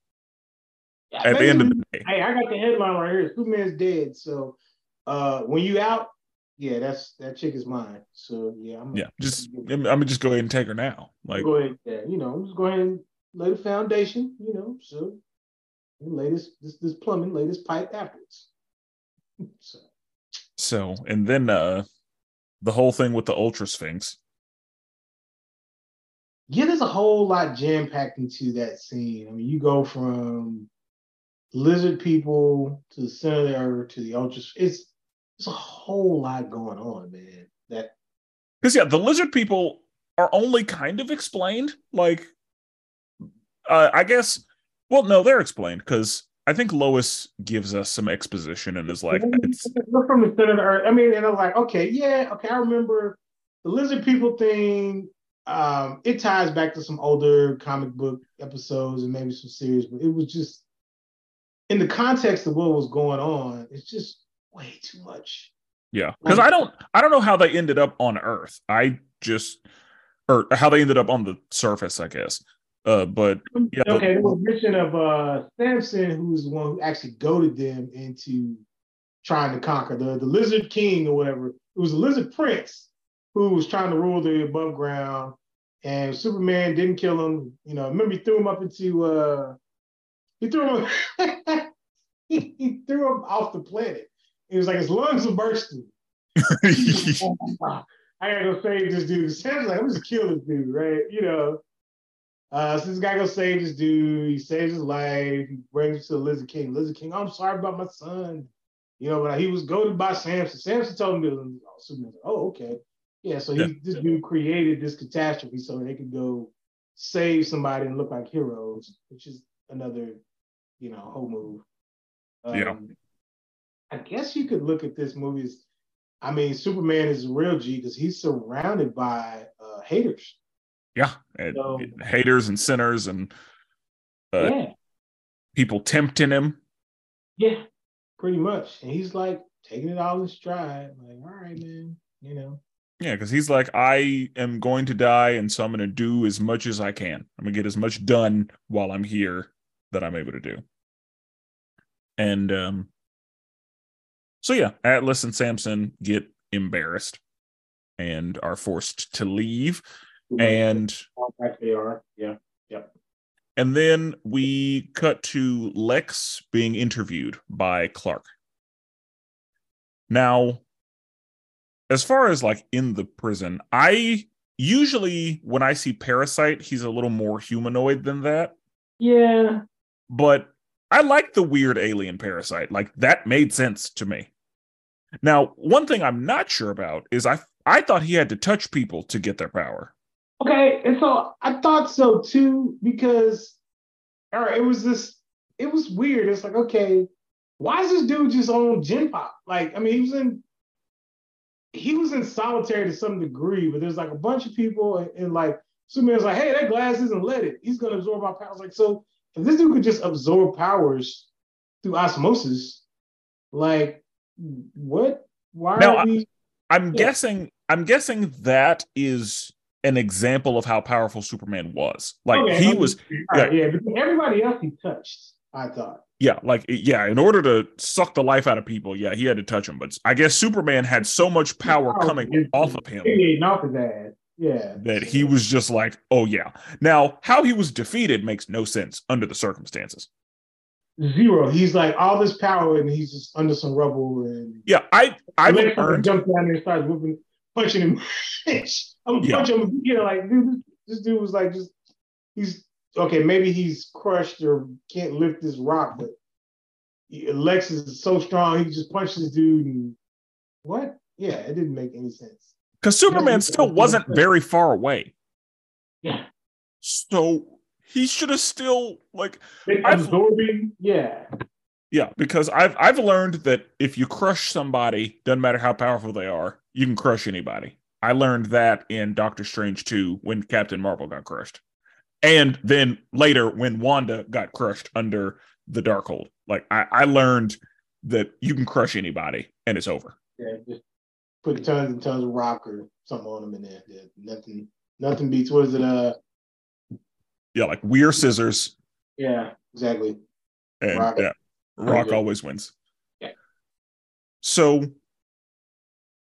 Yeah, at the end of the day. Hey, I got the headline right here. Superman's dead. So uh when you out, yeah, that's that chick is mine. So yeah, I'm yeah, just I'm, gonna just go ahead and take her now. Like go ahead, yeah, you know, I'm just go ahead and lay the foundation, you know, so lay this this this plumbing, latest pipe afterwards. <laughs> so so, and then uh the whole thing with the Ultra Sphinx. Yeah, there's a whole lot jam packed into that scene. I mean, you go from lizard people to the center of the earth to the Ultra. It's it's a whole lot going on, man. That because yeah, the lizard people are only kind of explained. Like, uh, I guess. Well, no, they're explained because I think Lois gives us some exposition and is like, it's from the center of earth. I mean, and I'm like, okay, yeah, okay, I remember the lizard people thing. Um, it ties back to some older comic book episodes and maybe some series, but it was just in the context of what was going on, it's just way too much. Yeah, because I don't, I don't know how they ended up on Earth. I just, or how they ended up on the surface, I guess. Uh, but yeah, okay, there was mention of uh Samson, who's the one who actually goaded them into trying to conquer the the Lizard King or whatever. It was a Lizard Prince who was trying to rule the above ground, and Superman didn't kill him. You know, remember he threw him up into uh he threw him <laughs> he threw him off the planet. It was like his lungs were bursting. <laughs> <laughs> I gotta go save this dude. Sam's like, I'm just kill this dude, right? You know. Uh, so this guy goes save this dude. He saves his life. He brings him to Lizard King. Lizard King, I'm sorry about my son. You know, but he was goaded by Samson. Samson told him. Oh, oh, okay. Yeah, so he, yeah. this dude created this catastrophe so they could go save somebody and look like heroes, which is another, you know, whole move. Um, yeah. I guess you could look at this movie as, I mean, Superman is a real G because he's surrounded by uh, haters. Yeah, and so, haters and sinners and uh, yeah. people tempting him. Yeah, pretty much. And he's like taking it all in stride. Like, all right, man, you know. Yeah, because he's like, I am going to die, and so I'm going to do as much as I can. I'm going to get as much done while I'm here that I'm able to do. And um, so, yeah, Atlas and Samson get embarrassed and are forced to leave and they are, yeah, yep. And then we cut to Lex being interviewed by Clark. Now, as far as like in the prison, I usually when I see Parasite, he's a little more humanoid than that. Yeah. But I like the weird alien parasite. Like that made sense to me. Now, one thing I'm not sure about is I I thought he had to touch people to get their power. Okay, and so I thought so too because, right, it was this, it was weird. It's like, okay, why is this dude just on Gen Pop? Like, I mean, he was in, he was in solitary to some degree, but there's like a bunch of people, and, and like Superman's like, hey, that glass isn't leaded. He's gonna absorb our powers. Like, so if this dude could just absorb powers through osmosis, like, what? Why now, are we? I'm yeah. guessing. I'm guessing that is an example of how powerful Superman was. Like okay, he was, right, yeah, but everybody else he touched, I thought. Yeah, like yeah, in order to suck the life out of people, yeah, he had to touch them. But I guess Superman had so much power oh, coming off of him. Off of that. Yeah. That he was just like, oh yeah. Now, how he was defeated makes no sense under the circumstances. Zero. He's like all this power and he's just under some rubble and yeah. I I jumped down there and started whooping, punching him. <laughs> I'm yeah. punch him. You know, like dude, this, this dude was like just he's okay. Maybe he's crushed or can't lift this rock, but Lex is so strong. He just punched this dude and what? Yeah, it didn't make any sense. Because Superman still wasn't very far away. Yeah. So he should have still like absorbing. Yeah. Yeah, because I've I've learned that if you crush somebody, doesn't matter how powerful they are, you can crush anybody. I learned that in Doctor Strange 2 when Captain Marvel got crushed. And then later when Wanda got crushed under the Darkhold. Like I, I learned that you can crush anybody and it's over. Yeah, just put tons and tons of rock or something on them and then yeah, nothing nothing beats what is it uh yeah, like weird scissors. Yeah, exactly. And rock, yeah, rock always wins. Yeah. So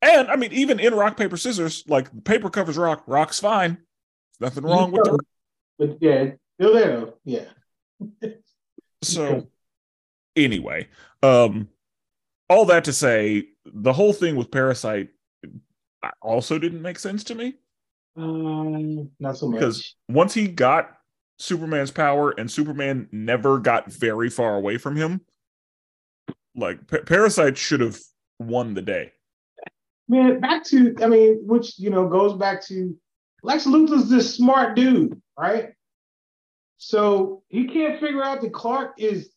and I mean, even in rock, paper, scissors, like paper covers rock, rock's fine. There's nothing wrong with the But yeah, still there. Yeah. <laughs> so anyway, um all that to say, the whole thing with Parasite also didn't make sense to me. Um, not so much. Because once he got Superman's power and Superman never got very far away from him, like P- Parasite should have won the day. Man, back to I mean, which you know goes back to Lex Luthor's this smart dude, right? So he can't figure out that Clark is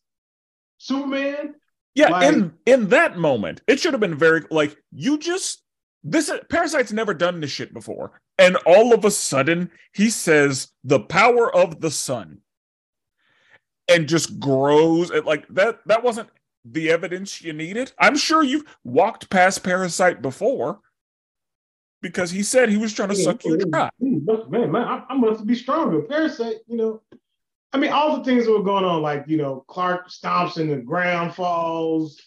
Superman. Yeah, like, in in that moment, it should have been very like you just this Parasite's never done this shit before, and all of a sudden he says the power of the sun, and just grows. It like that. That wasn't the evidence you needed. I'm sure you've walked past Parasite before because he said he was trying to yeah, suck you dry. Man, man, I, I must be stronger. Parasite, you know, I mean, all the things that were going on, like, you know, Clark stomps and the ground falls.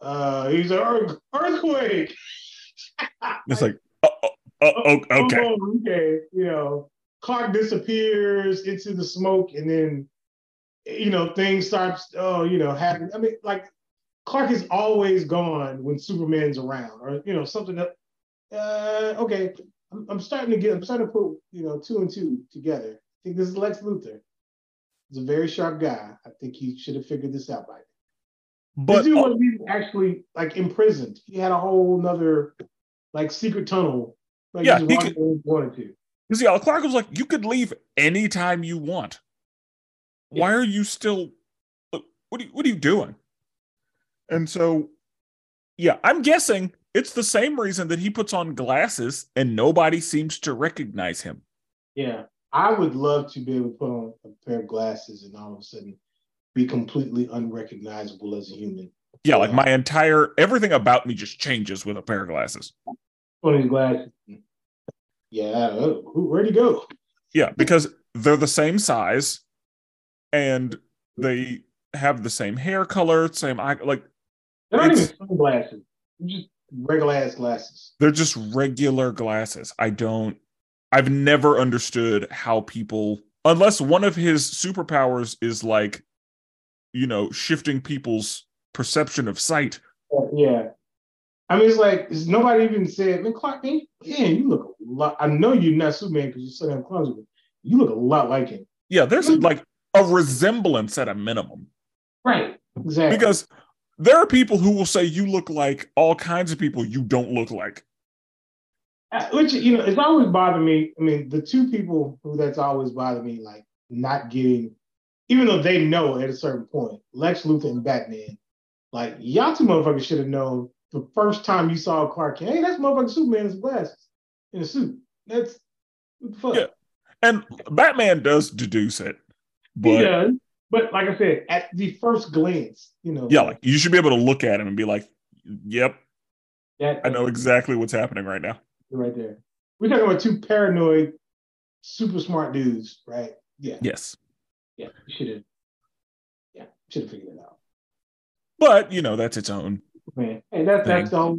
Uh, he's an earth, earthquake. <laughs> it's like, uh, uh, uh, okay. Oh, okay. You know, Clark disappears into the smoke and then you know, things start, oh, you know, happening. I mean, like Clark is always gone when Superman's around, or you know, something that. Uh, okay, I'm, I'm starting to get. I'm starting to put you know two and two together. I think this is Lex Luthor. He's a very sharp guy. I think he should have figured this out by now. But this dude was actually like imprisoned. He had a whole nother like secret tunnel. Like yeah, he could, wanted to. Because yeah, Clark was like, you could leave anytime you want why are you still uh, what are you, what are you doing? And so yeah i'm guessing it's the same reason that he puts on glasses and nobody seems to recognize him. Yeah. I would love to be able to put on a pair of glasses and all of a sudden be completely unrecognizable as a human. Yeah like my entire everything about me just changes with a pair of glasses. Put glasses. Yeah where'd he go? Yeah because they're the same size and they have the same hair color, same eye. Like they're not even sunglasses; they're just regular ass glasses. They're just regular glasses. I don't. I've never understood how people, unless one of his superpowers is like, you know, shifting people's perception of sight. Uh, yeah. I mean, it's like it's nobody even said, "Man, Clark, man, you look a lot." I know you're not Superman because you're so damn clumsy, but you look a lot like him. Yeah, there's like a resemblance at a minimum. Right. Exactly. Because there are people who will say you look like all kinds of people you don't look like. Uh, which you know, it's always bothered me. I mean, the two people who that's always bothered me, like not getting, even though they know at a certain point, Lex Luthor and Batman, like y'all two motherfuckers should have known the first time you saw Clark Kent. Hey, that's motherfucking Superman in glasses in a suit. That's what the fuck. Yeah. And Batman does deduce it. But, he does. But like I said, at the first glance, you know. Yeah, like you should be able to look at him and be like, "Yep, that, I know exactly what's happening right now." Right there. We're talking about two paranoid, super smart dudes, right? Yeah. Yes. Yeah, should have. Yeah, should have figured it out. But you know, that's its own. Man, and that's thing. that's the whole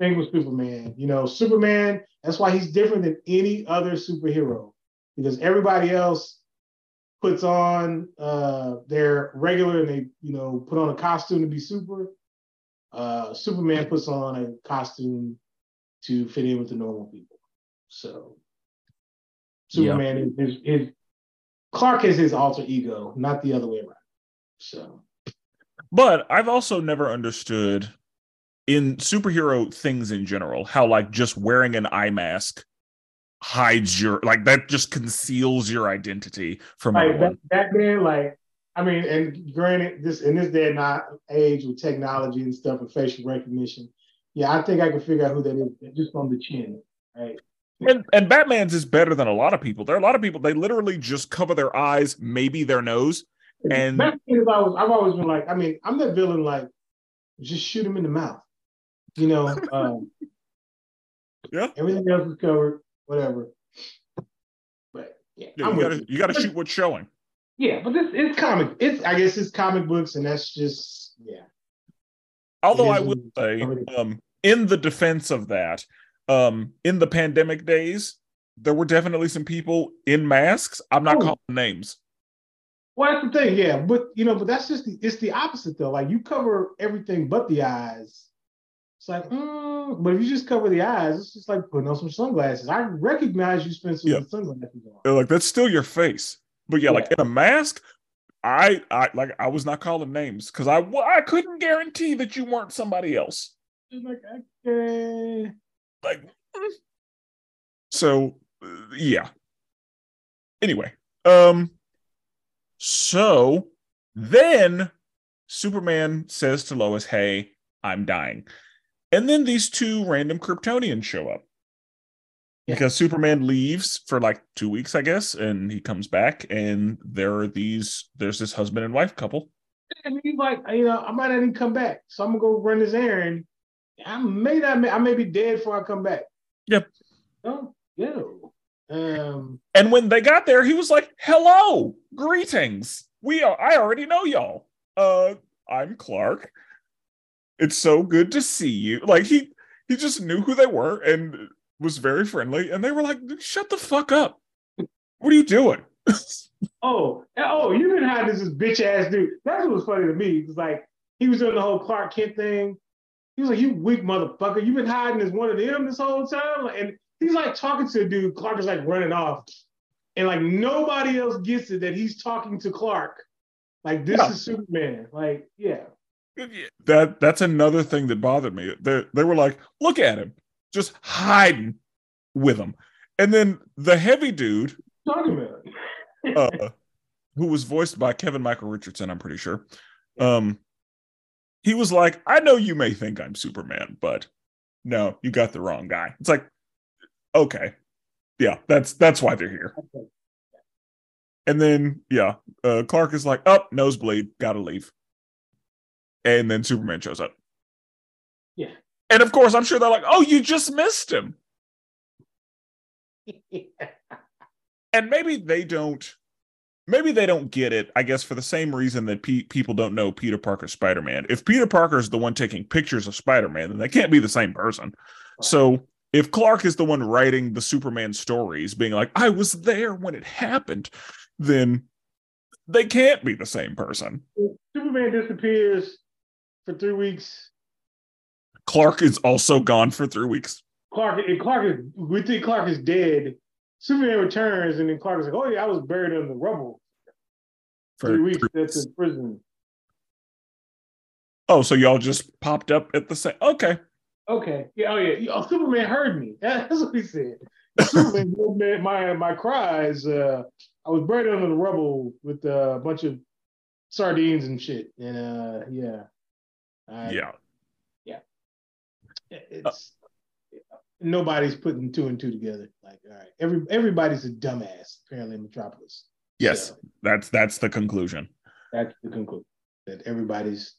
thing with Superman. You know, Superman. That's why he's different than any other superhero because everybody else puts on uh, their regular and they, you know, put on a costume to be super. Uh, Superman puts on a costume to fit in with the normal people. So Superman is his, his Clark is his alter ego, not the other way around. So but I've also never understood in superhero things in general, how like just wearing an eye mask hides your like that just conceals your identity from like that, Batman, like I mean, and granted, this in this day and age with technology and stuff and facial recognition, yeah, I think I can figure out who that is just on the chin, right? And, and Batman's is better than a lot of people. There are a lot of people they literally just cover their eyes, maybe their nose, and Batman is always, I've always been like, I mean, I'm that villain like, just shoot him in the mouth, you know. <laughs> Um, Yeah. Everything else is covered, whatever. But yeah, yeah, you gotta you. you gotta shoot what's showing. Yeah, but this it's comic. It's I guess it's comic books, and that's just yeah. Although I is will say, um, in the defense of that, um, in the pandemic days, there were definitely some people in masks. I'm not Oh. calling names. Well, that's the thing, yeah. But you know, but that's just the it's the opposite though. Like you cover everything but the eyes. It's like, mm, but if you just cover the eyes, it's just like putting on some sunglasses. I recognize you, Spenser, Yeah. with the sunglasses on. They're like that's still your face, but yeah, like in a mask. I, I like I was not calling names because I I couldn't guarantee that you weren't somebody else. Like, okay. like mm. so yeah anyway um so then superman says to lois hey i'm dying and then these two random kryptonians show up Yeah. because superman leaves for like two weeks i guess and he comes back and there are these there's this husband and wife couple And he's like, you know, I might not even come back. So I'm gonna go run this errand. I may not I may be dead before I come back. Yep. Oh, yeah. Um and when they got there he was like hello greetings we are i already know y'all uh i'm clark it's so good to see you like he he just knew who they were and was very friendly and they were like shut the fuck up what are you doing <laughs> Oh, oh, you've been hiding this bitch ass dude. That's what was funny to me. It's like he was doing the whole Clark Kent thing. He was like, "You weak motherfucker! You've been hiding as one of them this whole time." And he's like talking to a dude. Clark is like running off, and like nobody else gets it that he's talking to Clark. Like this Yeah. is Superman. Like, yeah, that that's another thing that bothered me they, they were like look at him just hiding with him and then the heavy dude uh, <laughs> who was voiced by Kevin Michael Richardson, I'm pretty sure. Um, he was like, I know you may think I'm Superman, but no, you got the wrong guy. It's like, okay, yeah, that's that's why they're here. And then yeah, uh, Clark is like, up, oh, nosebleed, gotta leave. And then Superman shows up. Yeah. And of course, I'm sure they're like, oh, you just missed him. <laughs> and maybe they don't maybe they don't get it i guess for the same reason that pe- people don't know peter parker's spider-man if peter parker is the one taking pictures of spider-man then they can't be the same person so if clark is the one writing the superman stories being like i was there when it happened then they can't be the same person Superman disappears for three weeks. clark is also gone for three weeks Clark and Clark is we think Clark is dead. Superman returns and then Clark is like, "Oh yeah, I was buried in the rubble for three weeks three at the prison." oh so y'all just popped up at the same okay Okay, yeah, oh yeah, oh, Superman heard me. <laughs> That's what he said. Superman <laughs> heard my my cries. Uh, I was buried under the rubble with uh, a bunch of sardines and shit. And uh, yeah, I- yeah uh, it's nobody's putting two and two together. Like, all right, every everybody's a dumbass apparently in Metropolis. yes So, that's that's the conclusion that's the conclusion that everybody's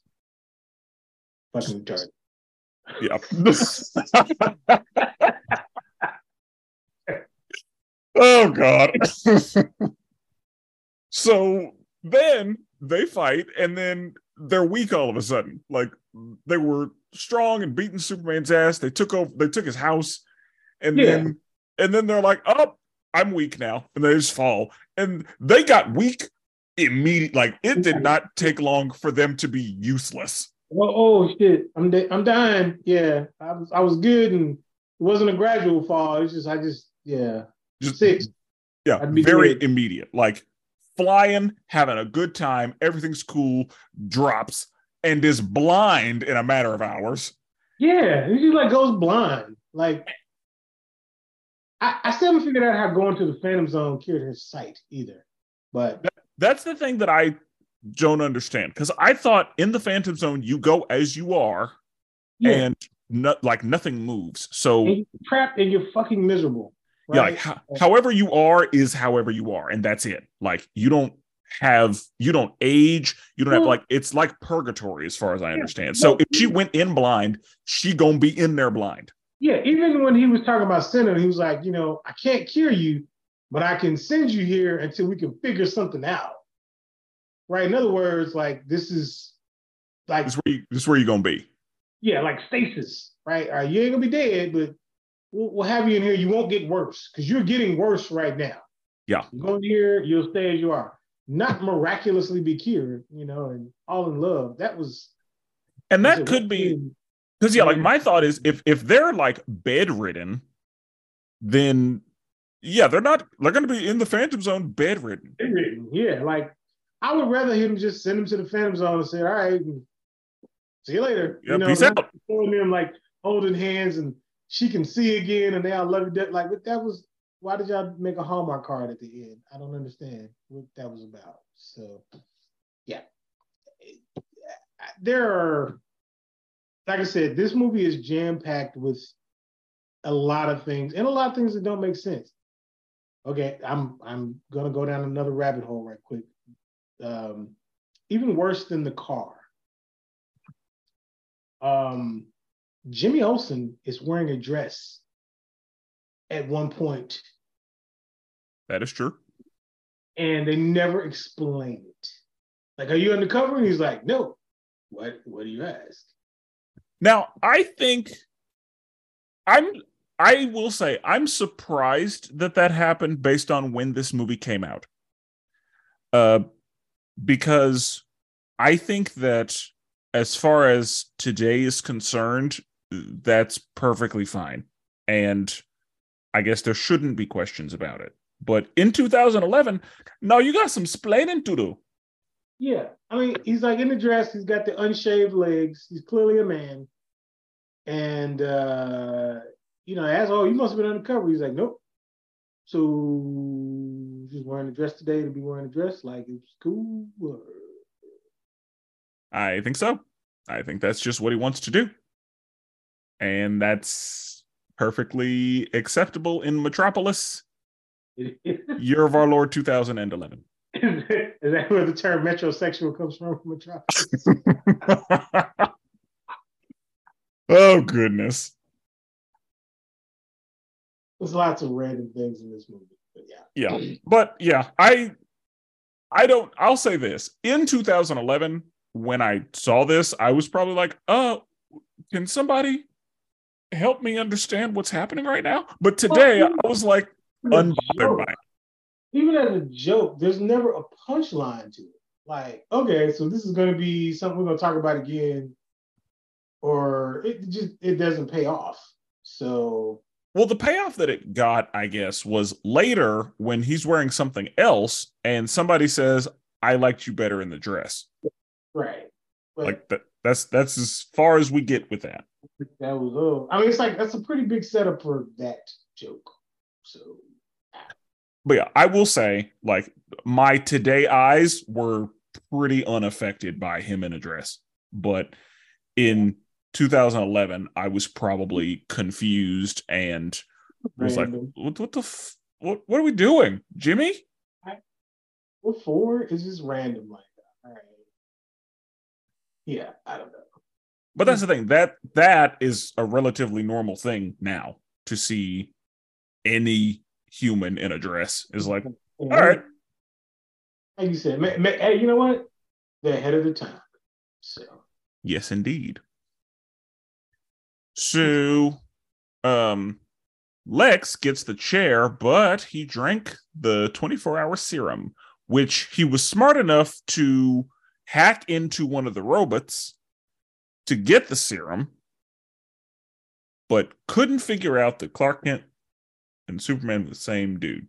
fucking retarded. Yeah. <laughs> oh God. <laughs> so then they fight, and then they're weak all of a sudden. Like they were strong and beating Superman's ass. They took over. They took his house, and Yeah. then and then they're like, "Oh, I'm weak now," and they just fall. And they got weak immediately. Like it did not take long for them to be useless. Well, oh shit, I'm I'm dying. Yeah, I was I was good, and it wasn't a gradual fall. It's just I just yeah Just six. Yeah, very dead. immediate. Like flying, having a good time, everything's cool, drops, and is blind in a matter of hours. Yeah, he just like goes blind. Like I, I still haven't figured out how going to the Phantom Zone cured his sight either. But that's the thing that I don't understand because I thought in the Phantom Zone you go as you are, yeah. and no, like nothing moves. So and you're trapped and you're fucking miserable. Right? Yeah, like ho- however you are is however you are, and that's it. Like you don't have you don't age you don't have hmm. like it's like purgatory as far as i understand. So if she went in blind she gonna be in there blind. Yeah even when he was talking about sinner he was like you know i can't cure you but i can send you here until we can figure something out. Right? In other words like this is like this is where you, this is where you're gonna be. Yeah like stasis right? Right you ain't gonna be dead but we'll, we'll have you in here you won't get worse because you're getting worse right now yeah you go in here you'll stay as you are not miraculously be cured, you know, and all in love. That was and that could be because yeah, like my thought is if if they're like bedridden, then yeah, they're not they're gonna be in the phantom zone bedridden. Bedridden, yeah. Like I would rather him just send him to the phantom zone and say, All right, see you later. Yeah, you know, peace out. Showing them like holding hands and she can see again and they all love you. Like that was why did y'all make a Hallmark card at the end? I don't understand what that was about. So, yeah, there are, like I said, this movie is jam packed with a lot of things and a lot of things that don't make sense. Okay, I'm I'm gonna go down another rabbit hole right quick. Um, even worse than the car. Um, Jimmy Olsen is wearing a dress at one point. That is true. And they never explain it. Like, are you undercover? And he's like, no. What what do you ask? Now, I think I'm I will say I'm surprised that that happened based on when this movie came out. Uh because I think that as far as today is concerned, that's perfectly fine. And I guess there shouldn't be questions about it. But in 2011, now you got some splaining to do. Yeah. I mean, he's like in the dress, he's got the unshaved legs, he's clearly a man. And uh, you know, as oh, you must have been undercover. He's like, nope. So just wearing a dress today to be wearing a dress, like it's cool. I think so. I think that's just what he wants to do. And that's perfectly acceptable in Metropolis. <laughs> Year of our Lord 2011. Is that where the term metrosexual comes from? Metropolis. <laughs> oh goodness. There's lots of random things in this movie, but yeah. Yeah, but yeah, I, I don't. I'll say this: in 2011, when I saw this, I was probably like, "Oh, can somebody help me understand what's happening right now. But today well, I was like unbothered by it. Even as a joke, there's never a punchline to it. Like, okay, so this is gonna be something we're gonna talk about again, or it just it doesn't pay off. So well, the payoff that it got, I guess, was later when he's wearing something else and somebody says, I liked you better in the dress. Right. But like that that's that's as far as we get with that. That was oh, I mean, it's like that's a pretty big setup for that joke. So, ah. but yeah, I will say, like my today eyes were pretty unaffected by him in a dress, but in 2011, I was probably confused and was Random. like, "What, what the f- what? What are we doing, Jimmy?" what for? Is just random like? All. Yeah, I don't know. But that's the thing that that is a relatively normal thing now to see any human in a dress is like, all right. Like you said, hey, you know what? They're ahead of the time. So yes, indeed. So, um, Lex gets the chair, but he drank the 24 hour serum, which he was smart enough to hack into one of the robots to get the serum, but couldn't figure out that Clark Kent and Superman were the same dude.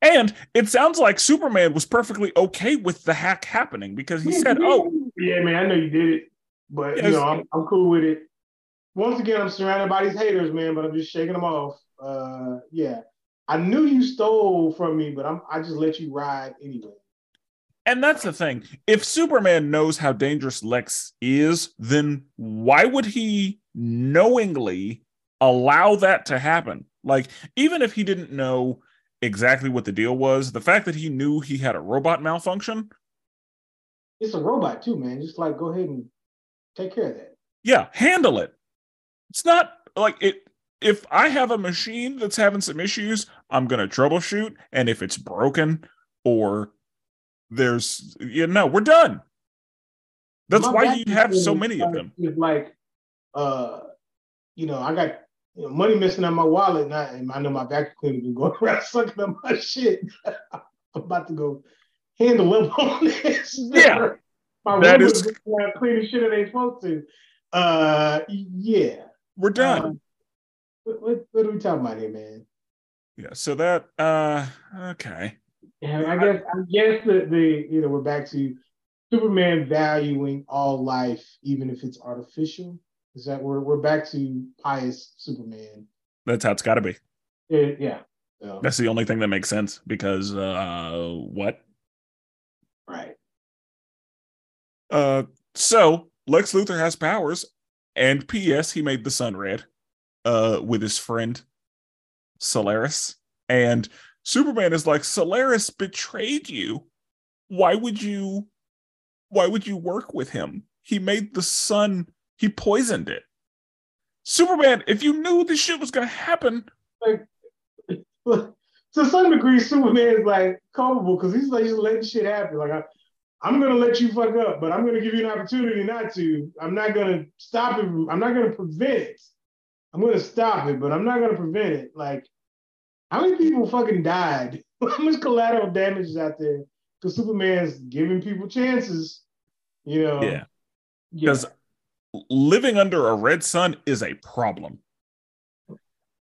And it sounds like Superman was perfectly okay with the hack happening because he said, "Oh, yeah, man, I know you did it, but yes. you know, I'm, I'm cool with it." once again, I'm surrounded by these haters, man, but I'm just shaking them off. Uh, yeah, I knew you stole from me, but I'm I just let you ride anyway. And that's the thing. If Superman knows how dangerous Lex is, then why would he knowingly allow that to happen? Like, even if he didn't know exactly what the deal was, the fact that he knew he had a robot malfunction. It's a robot too, man. Just like go ahead and take care of that. Yeah, handle it. It's not like it. If I have a machine that's having some issues, I'm going to troubleshoot. And if it's broken or there's, you know, we're done. That's My why you have so many of them. It's like, uh, you know, I got you know, money missing out my wallet, and I, and I know my vacuum cleaner been going around sucking up my shit. <laughs> I'm about to go handle up <laughs> on this. Yeah, <laughs> my that is- cleaning shit it ain't supposed to. Uh, yeah. We're done. Uh, what, what, what are we talking about here, man? yeah. So that, uh, okay. Yeah, I guess I guess the, the you know we're back to Superman valuing all life, even if it's artificial. Is that we're we're back to pious Superman? That's how it's got to be. Yeah, yeah. So, That's the only thing that makes sense because, uh, what? right. Uh, so Lex Luthor has powers, and P.S. He made the sun red, uh, with his friend Solaris, and Superman is like, Solaris betrayed you. Why would you? Why would you work with him? He made the sun. He poisoned it. Superman, if you knew this shit was gonna happen, Like, <laughs> to some degree, Superman is like culpable because he's like just letting shit happen. Like I, I'm gonna let you fuck up, but I'm gonna give you an opportunity not to. I'm not gonna stop it. I'm not gonna prevent it. I'm gonna stop it, but I'm not gonna prevent it. Like, how many people fucking died? <laughs> How much collateral damage is out there? Because Superman's giving people chances. You know. yeah, Yeah. because living under a red sun is a problem.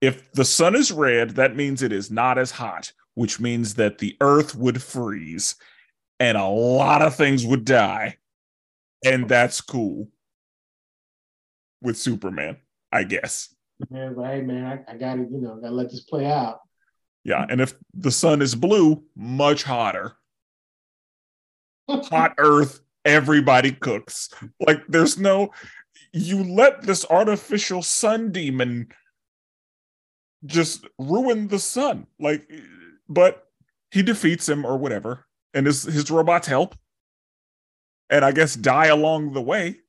If the sun is red, that means it is not as hot, which means that the earth would freeze and a lot of things would die. And that's cool with Superman, I guess. Superman's like, hey man, I, I gotta, you know, gotta let this play out. Yeah. And if the sun is blue, much hotter. Hot <laughs> earth, everybody cooks. Like there's no, you let this artificial sun demon just ruin the sun. Like, but he defeats him or whatever, and his his robots help, and I guess die along the way.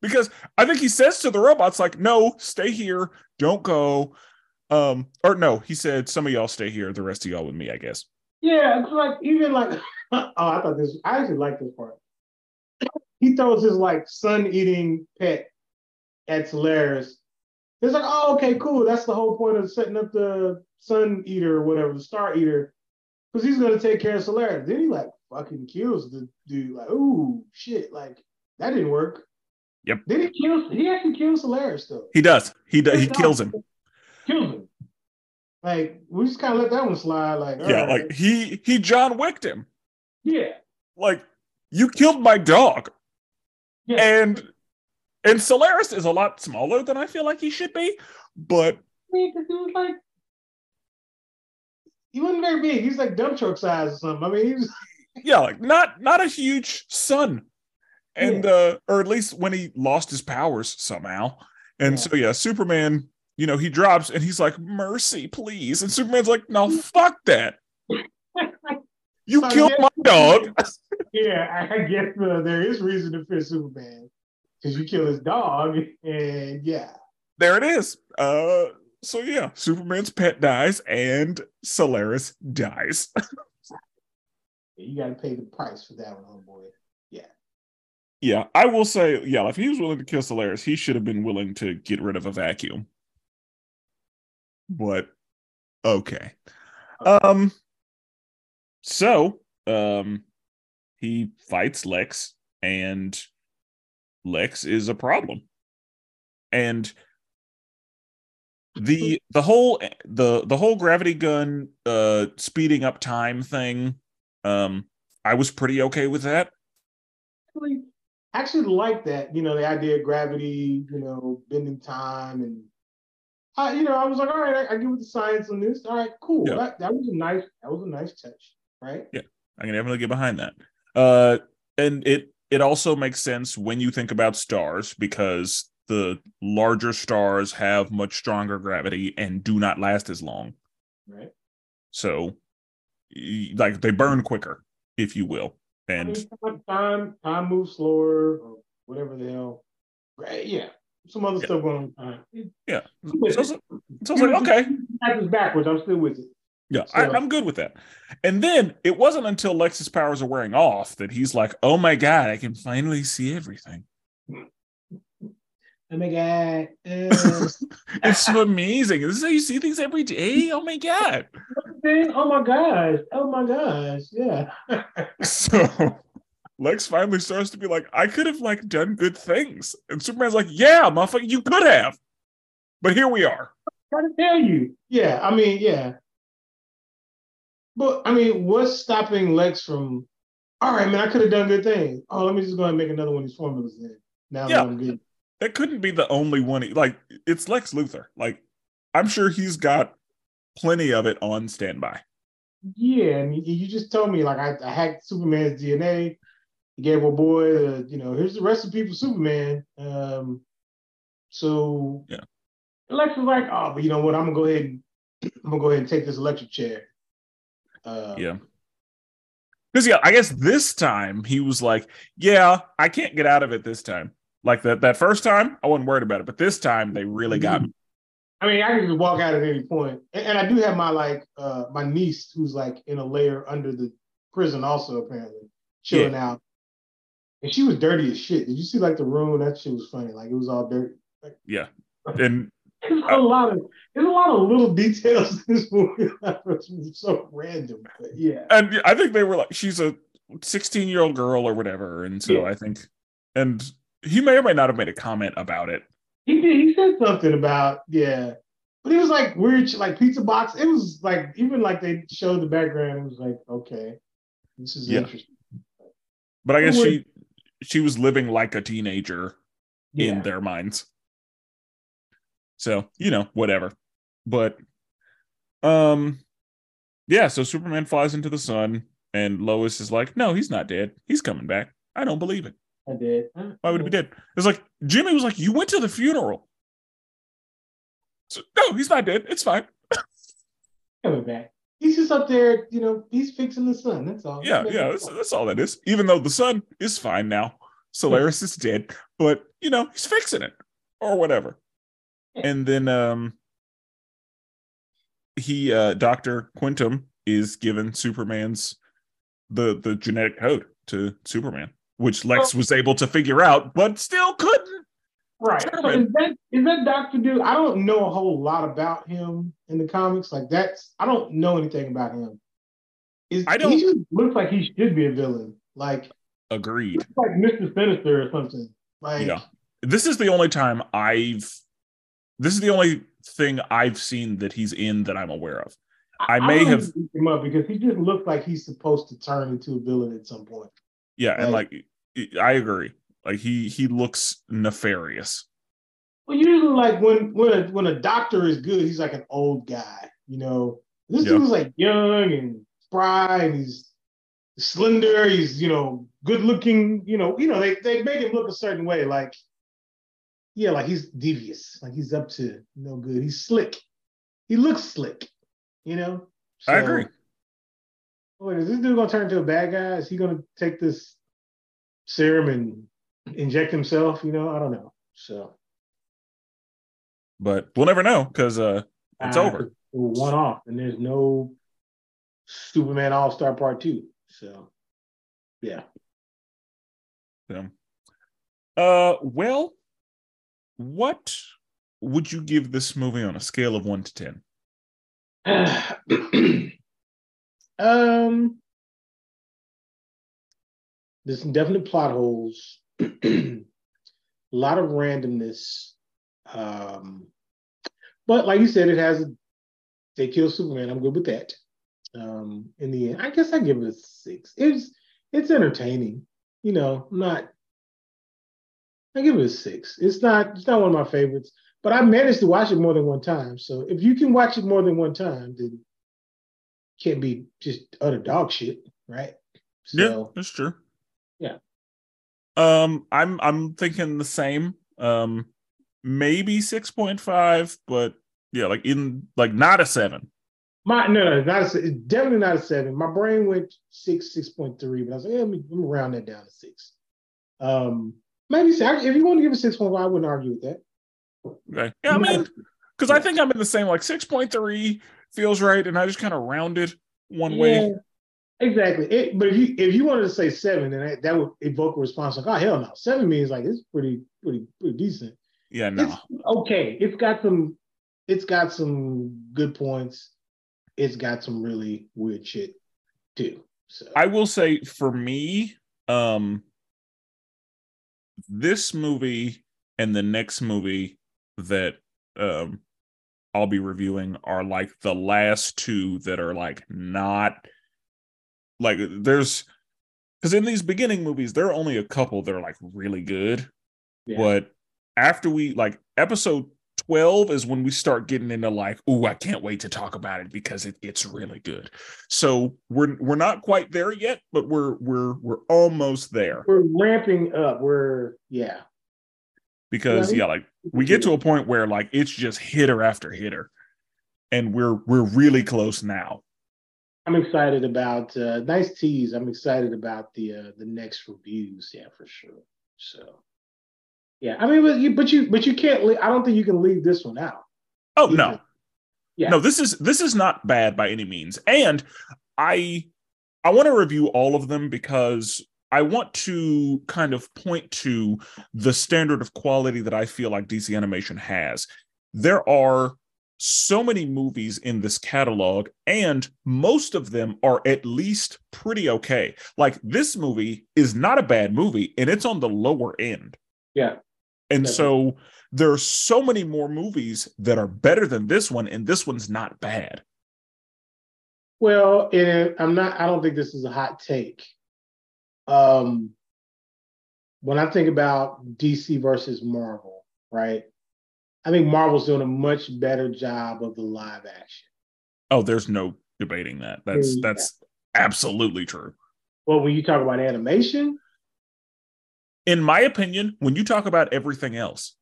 Because I think he says to the robots, like, no, stay here, don't go. Um, or no, he said, some of y'all stay here, the rest of y'all with me, I guess. Yeah, it's like even like <laughs> oh, I thought this. I actually like this part. He throws his like sun-eating pet at Solaris. It's like, oh, okay, cool. That's the whole point of setting up the sun eater or whatever, the star eater, because he's gonna take care of Solaris. Then he like fucking kills the dude. Like, ooh, shit, like that didn't work. Yep. Then he kills. He actually kills Solaris though. He does. He does. He kills him. Him. Like we just kind of let that one slide. Like, Yeah, right. like he he John Wicked him. yeah, Like you killed my dog, yeah. and and Solaris is a lot smaller than I feel like he should be, but because he was like, he wasn't very big. He was like dump truck size or something. I mean, he was. <laughs> yeah, like not not a huge sun, and uh or at least when he lost his powers somehow, and Yeah. so yeah, Superman, you know, he drops and he's like, "Mercy, please," and Superman's like, "No, fuck that." <laughs> You So killed yeah. my dog. <laughs> yeah, I guess uh, there is reason to fear Superman because you kill his dog, and yeah, there it is. Uh, so yeah, Superman's pet dies and Solaris dies. <laughs> you got to pay the price for that one, homeboy. Yeah. Yeah, I will say, yeah, if he was willing to kill Solaris, he should have been willing to get rid of a vacuum. But okay. Um so um he fights Lex and Lex is a problem. And the the whole the the whole gravity gun uh speeding up time thing um I was pretty okay with that. Actually, actually like that. You know, the idea of gravity, you know, bending time, and I, you know, I was like, all right, I, I give it the science on this. All right, cool. Yeah. That, that was a nice, that was a nice touch, right? Yeah. I can definitely get behind that. Uh, and it it also makes sense when you think about stars because the larger stars have much stronger gravity and do not last as long. Right. So, like they burn quicker, if you will. I And mean, time, time, time moves slower, or whatever the hell. Right? Yeah. Some other Yeah. stuff going on. Yeah, so, so, so I was like, okay, Backwards, backwards. I'm still with it. yeah, I, So- I'm good with that. And then it wasn't until Lex's powers are wearing off that he's like, oh my god, I can finally see everything. Oh my god. <laughs> Uh, It's so amazing. This is how you see things every day. Oh my god. <laughs> Oh my gosh. Oh my gosh. Yeah. <laughs> So Lex finally starts to be like, I could have like done good things. And Superman's like, Yeah, motherfucker, you could have. But here we are. trying to tell you. Yeah, I mean, yeah. But I mean, what's stopping Lex from? All right, man, I could have done good things. Oh, let me just go ahead and make another one of these formulas then. Now Yeah. that I'm good. That couldn't be the only one. he- Like, it's Lex Luthor. Like, I'm sure he's got plenty of it on standby. Yeah, and you, you just told me like I, I hacked Superman's DNA. He gave a boy, uh, you know, here's the recipe for Superman. Um, so Yeah. Lex was like, oh, but you know what? I'm gonna go ahead and <clears throat> I'm gonna go ahead and take this electric chair. Uh, Yeah. Because yeah, I guess this time he was like, "Yeah, I can't get out of it this time." Like that that first time, I wasn't worried about it, but this time they really got me. I mean, I can just walk out at any point. And, and I do have my like uh my niece who's like in a layer under the prison also apparently chilling out. And she was dirty as shit. Did you see like the room? That shit was funny. Like it was all dirty. Yeah, <laughs> and There's a lot of there's a lot of little details in this movie <laughs> that was so random. But yeah. and I think they were like, she's a 16 year old girl or whatever, and so Yeah. I think, and he may or may not have made a comment about it. He did he said something about, yeah. But it was like weird like pizza box. It was like even like they showed the background, it was like, okay, this is Yeah. interesting. But I guess she she was living like a teenager in their minds. So, you know, whatever. But um yeah, so Superman flies into the sun and Lois is like, "No, he's not dead. He's coming back. I don't believe it. I did. Why would he be dead?" It's like Jimmy was like, "You went to the funeral." So, no, he's not dead. It's fine. coming back? He's just up there, you know, he's fixing the sun. That's all. Yeah, He's yeah, that's, that's all that is. Even though the sun is fine now, Solaris is dead, but you know he's fixing it or whatever. And then um, he uh, Doctor Quintum is given Superman's the the genetic code to Superman, which Lex was able to figure out, but still couldn't. Right. So is that is that Doctor Dude? I don't know a whole lot about him in the comics. Like that's I don't know anything about him. Is I don't- he just looks like he should be a villain. Like Agreed. like Mr. Sinister or something. Like Yeah. This is the only time I've. This is the only thing I've seen that he's in that I'm aware of. I may have- him up because he just looks like he's supposed to turn into a villain at some point. Yeah, and like I agree. Like he he looks nefarious. Well, usually like when when a when a doctor is good, he's like an old guy, you know. This Yeah. dude was like young and spry and he's slender, he's you know, good looking, you know, you know, they they make him look a certain way, like yeah, like he's devious, like he's up to no good. He's slick. He looks slick, you know. I agree. Wait, is this dude gonna turn into a bad guy? Is he gonna take this serum and inject himself? You know, I don't know. So But we'll never know because uh it's uh, over. One off, and there's no Superman All Star Part Two. So yeah, So. Uh well, what would you give this movie on a scale of one to ten? <clears throat> um, there's some definite plot holes. A <clears throat> lot of randomness. Um, but like you said, it has they kill Superman. I'm good with that. Um, in the end, I guess I give it a six. It's it's entertaining. You know, I'm not I give it a six. It's not it's not one of my favorites, but I managed to watch it more than one time. So if you can watch it more than one time, then can't be just utter dog shit, right? So, yeah, that's true. Um, I'm I'm thinking the same. Um, maybe six point five, but yeah, like in like not a seven. My no, no, not a, definitely not a seven. My brain went six, six point three, but I was like, yeah, let me, let me round that down to six. Um, maybe if you want to give a six point five, I wouldn't argue with that. Okay, yeah, I mean, because I think I'm in the same like six point three feels right, and I just kind of rounded one yeah, way. Exactly. It, but if you if you wanted to say seven, then that, that would evoke a response like, oh hell no, seven means like it's pretty pretty pretty decent. Yeah, no. It's okay. It's got some it's got some good points. It's got some really weird shit too. So I will say for me, um this movie and the next movie that um I'll be reviewing are like the last two that are like not like there's because in these beginning movies there are only a couple that are like really good. Yeah. but after we like episode 12 is when we start getting into like oh i can't wait to talk about it because it, it's really good. So we're we're not quite there yet but we're we're we're almost there. We're ramping up. We're yeah. Because yeah, yeah like we get to a point where like it's just hitter after hitter. And we're we're really close now i'm excited about uh nice tease i'm excited about the uh the next reviews yeah for sure so yeah, I mean, but you, but you, but you can't. Leave, I don't think you can leave this one out. Oh no, yeah, no. This is this is not bad by any means, and I I want to review all of them because I want to kind of point to the standard of quality that I feel like DC Animation has. There are so many movies in this catalog, and most of them are at least pretty okay. Like this movie is not a bad movie, and it's on the lower end. Yeah. And Definitely. so there are so many more movies that are better than this one, and this one's not bad. Well, and I'm not. I don't think this is a hot take. Um, when I think about DC versus Marvel, right? I think Marvel's doing a much better job of the live action. Oh, there's no debating that. That's yeah. that's absolutely true. Well, when you talk about animation, in my opinion, when you talk about everything else,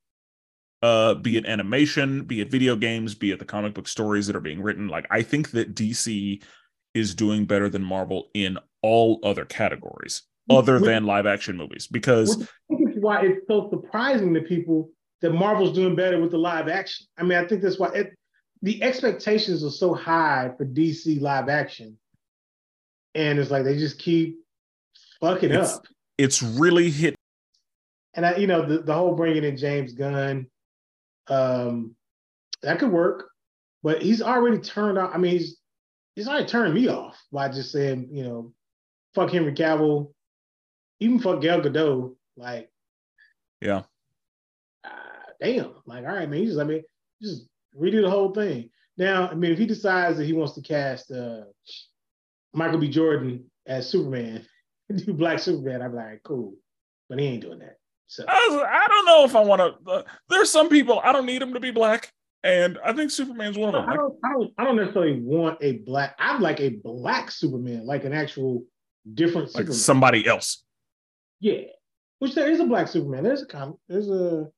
uh, be it animation, be it video games, be it the comic book stories that are being written, like I think that DC is doing better than Marvel in all other categories other which, than live action movies because I think it's why it's so surprising to people that Marvel's doing better with the live action. I mean, I think that's why it, the expectations are so high for DC live action, and it's like they just keep fucking it's, up. It's really hit and I, you know, the, the whole bringing in James Gunn, um, that could work, but he's already turned off. I mean, he's he's already turned me off by just saying, you know, fuck Henry Cavill, even fuck Gal Gadot. Like, yeah, damn. Like, all right, man, you just I mean, just redo the whole thing. Now, I mean, if he decides that he wants to cast uh, Michael B. Jordan as Superman, <laughs> do Black Superman, I'm like, cool, but he ain't doing that. So I, I don't know if I want to. Uh, there's some people I don't need him to be black, and I think Superman's one of them. I don't, I don't, I don't necessarily want a black. I'm like a black Superman, like an actual different like Superman. somebody else. Yeah, which there is a black Superman. There's a comic. There's a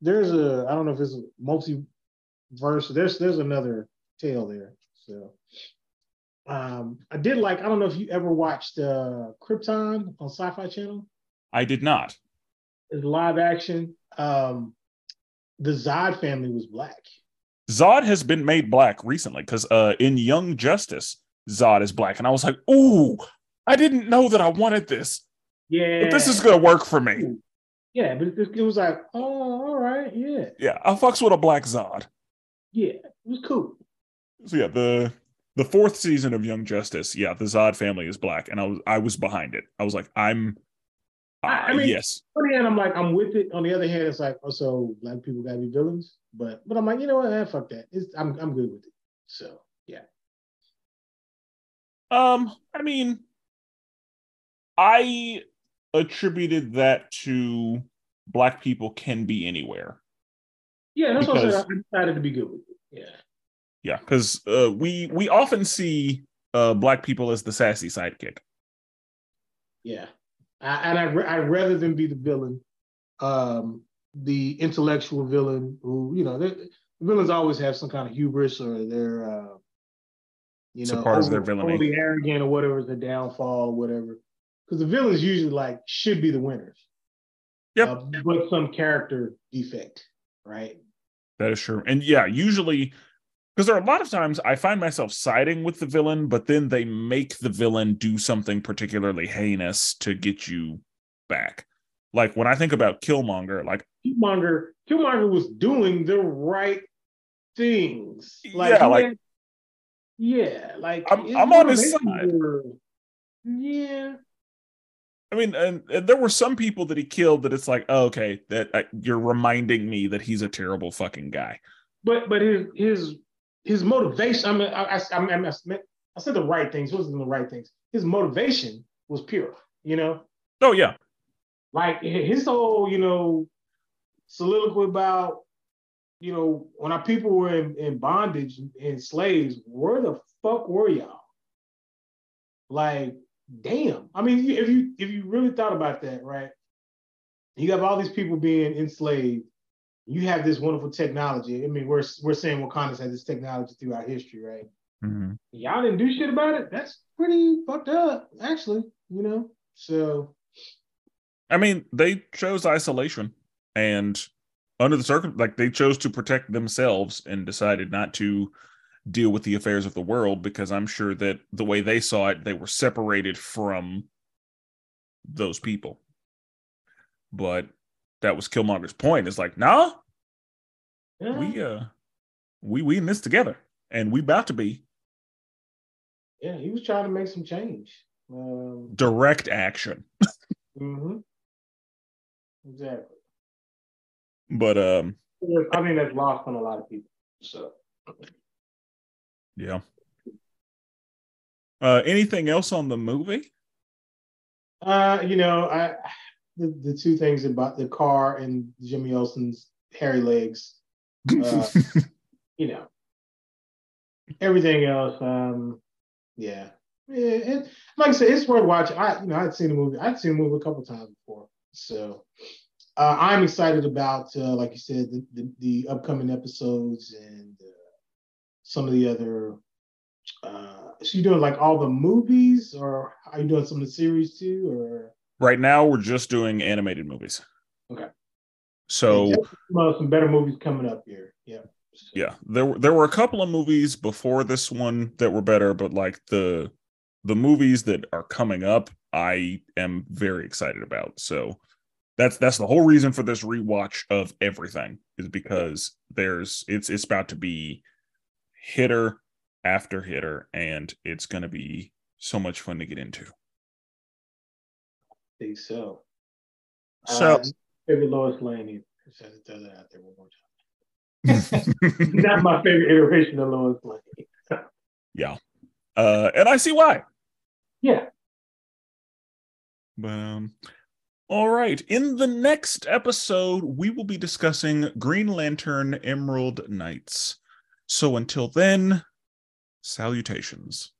there's a I don't know if it's a multiverse. There's there's another tale there. So um I did like I don't know if you ever watched uh Krypton on Sci-Fi Channel. I did not is live action. Um, the Zod family was black. Zod has been made black recently because uh, in Young Justice, Zod is black, and I was like, "Ooh, I didn't know that I wanted this. Yeah, but this is gonna work for me." Yeah, but it, it was like, "Oh, right, yeah, yeah." I fucks with a black Zod. Yeah, it was cool. So yeah, the the fourth season of Young Justice, yeah, the Zod family is black, and I was I was behind it. I was like, I'm I, I mean, yes. On the hand, I'm like, I'm with it. On the other hand, it's like, oh, so black people gotta be villains. But but I'm like, you know what? Eh, fuck that. It's, I'm I'm good with it. So yeah. Um, I mean, I attributed that to black people can be anywhere. Yeah, that's because, what I. I decided to be good with it. Yeah. Yeah, because uh, we we often see uh, black people as the sassy sidekick. Yeah, I, and I I'd rather than be the villain, um, the intellectual villain who you know the villains always have some kind of hubris or they're uh, you know part of their villainy, arrogant or whatever is the downfall or whatever. Because the villains usually like should be the winners. Yep. Uh, but some character defect, right? That is true. And yeah, usually because there are a lot of times I find myself siding with the villain, but then they make the villain do something particularly heinous to get you back. Like when I think about Killmonger, like Killmonger, Killmonger was doing the right things. Like, yeah, like had, yeah, like I'm, I'm on his side. Were, yeah. I mean, and, and, there were some people that he killed that it's like, oh, okay, that uh, you're reminding me that he's a terrible fucking guy. But but his his his motivation. I mean, I, I, I, I, I said the right things. wasn't the right things. His motivation was pure. You know. Oh yeah. Like his whole, you know, soliloquy about, you know, when our people were in, in bondage and slaves, where the fuck were y'all? Like, damn. I mean, if you if you really thought about that, right? You have all these people being enslaved you have this wonderful technology. I mean, we're we're saying Wakanda's had this technology throughout history, right? Mm-hmm. Y'all didn't do shit about it. That's pretty fucked up, actually. You know, so. I mean, they chose isolation, and under the circum, like they chose to protect themselves and decided not to deal with the affairs of the world because I'm sure that the way they saw it, they were separated from those people. But that was Killmonger's point. It's like, nah, yeah. we uh we we in this together and we about to be. Yeah, he was trying to make some change. Um, Direct action. mm-hmm. Exactly. But um I mean that's lost on a lot of people. So yeah. Uh anything else on the movie? Uh, you know, I the, the two things about the car and Jimmy Olsen's hairy legs. Uh, <laughs> you know, everything else. Um, yeah, yeah. And like I said, it's worth watching. I, you know, I'd seen the movie. I'd seen the movie a couple times before, so uh, I'm excited about, uh, like you said, the, the, the upcoming episodes and uh, some of the other. Uh, so you doing like all the movies, or are you doing some of the series too, or? Right now, we're just doing animated movies. Okay. So well, some better movies coming up here. Yeah. Yeah, there were there were a couple of movies before this one that were better, but like the the movies that are coming up, I am very excited about. So that's that's the whole reason for this rewatch of everything is because there's it's it's about to be hitter after hitter, and it's going to be so much fun to get into I think so. So, uh, favorite Lois Lane. Just to throw that out there one more time. <laughs> Not my favorite iteration of Lois Lane. <laughs> yeah, uh, and I see why. Yeah. But um, all right. In the next episode, we will be discussing Green Lantern Emerald Knights. So until then, salutations.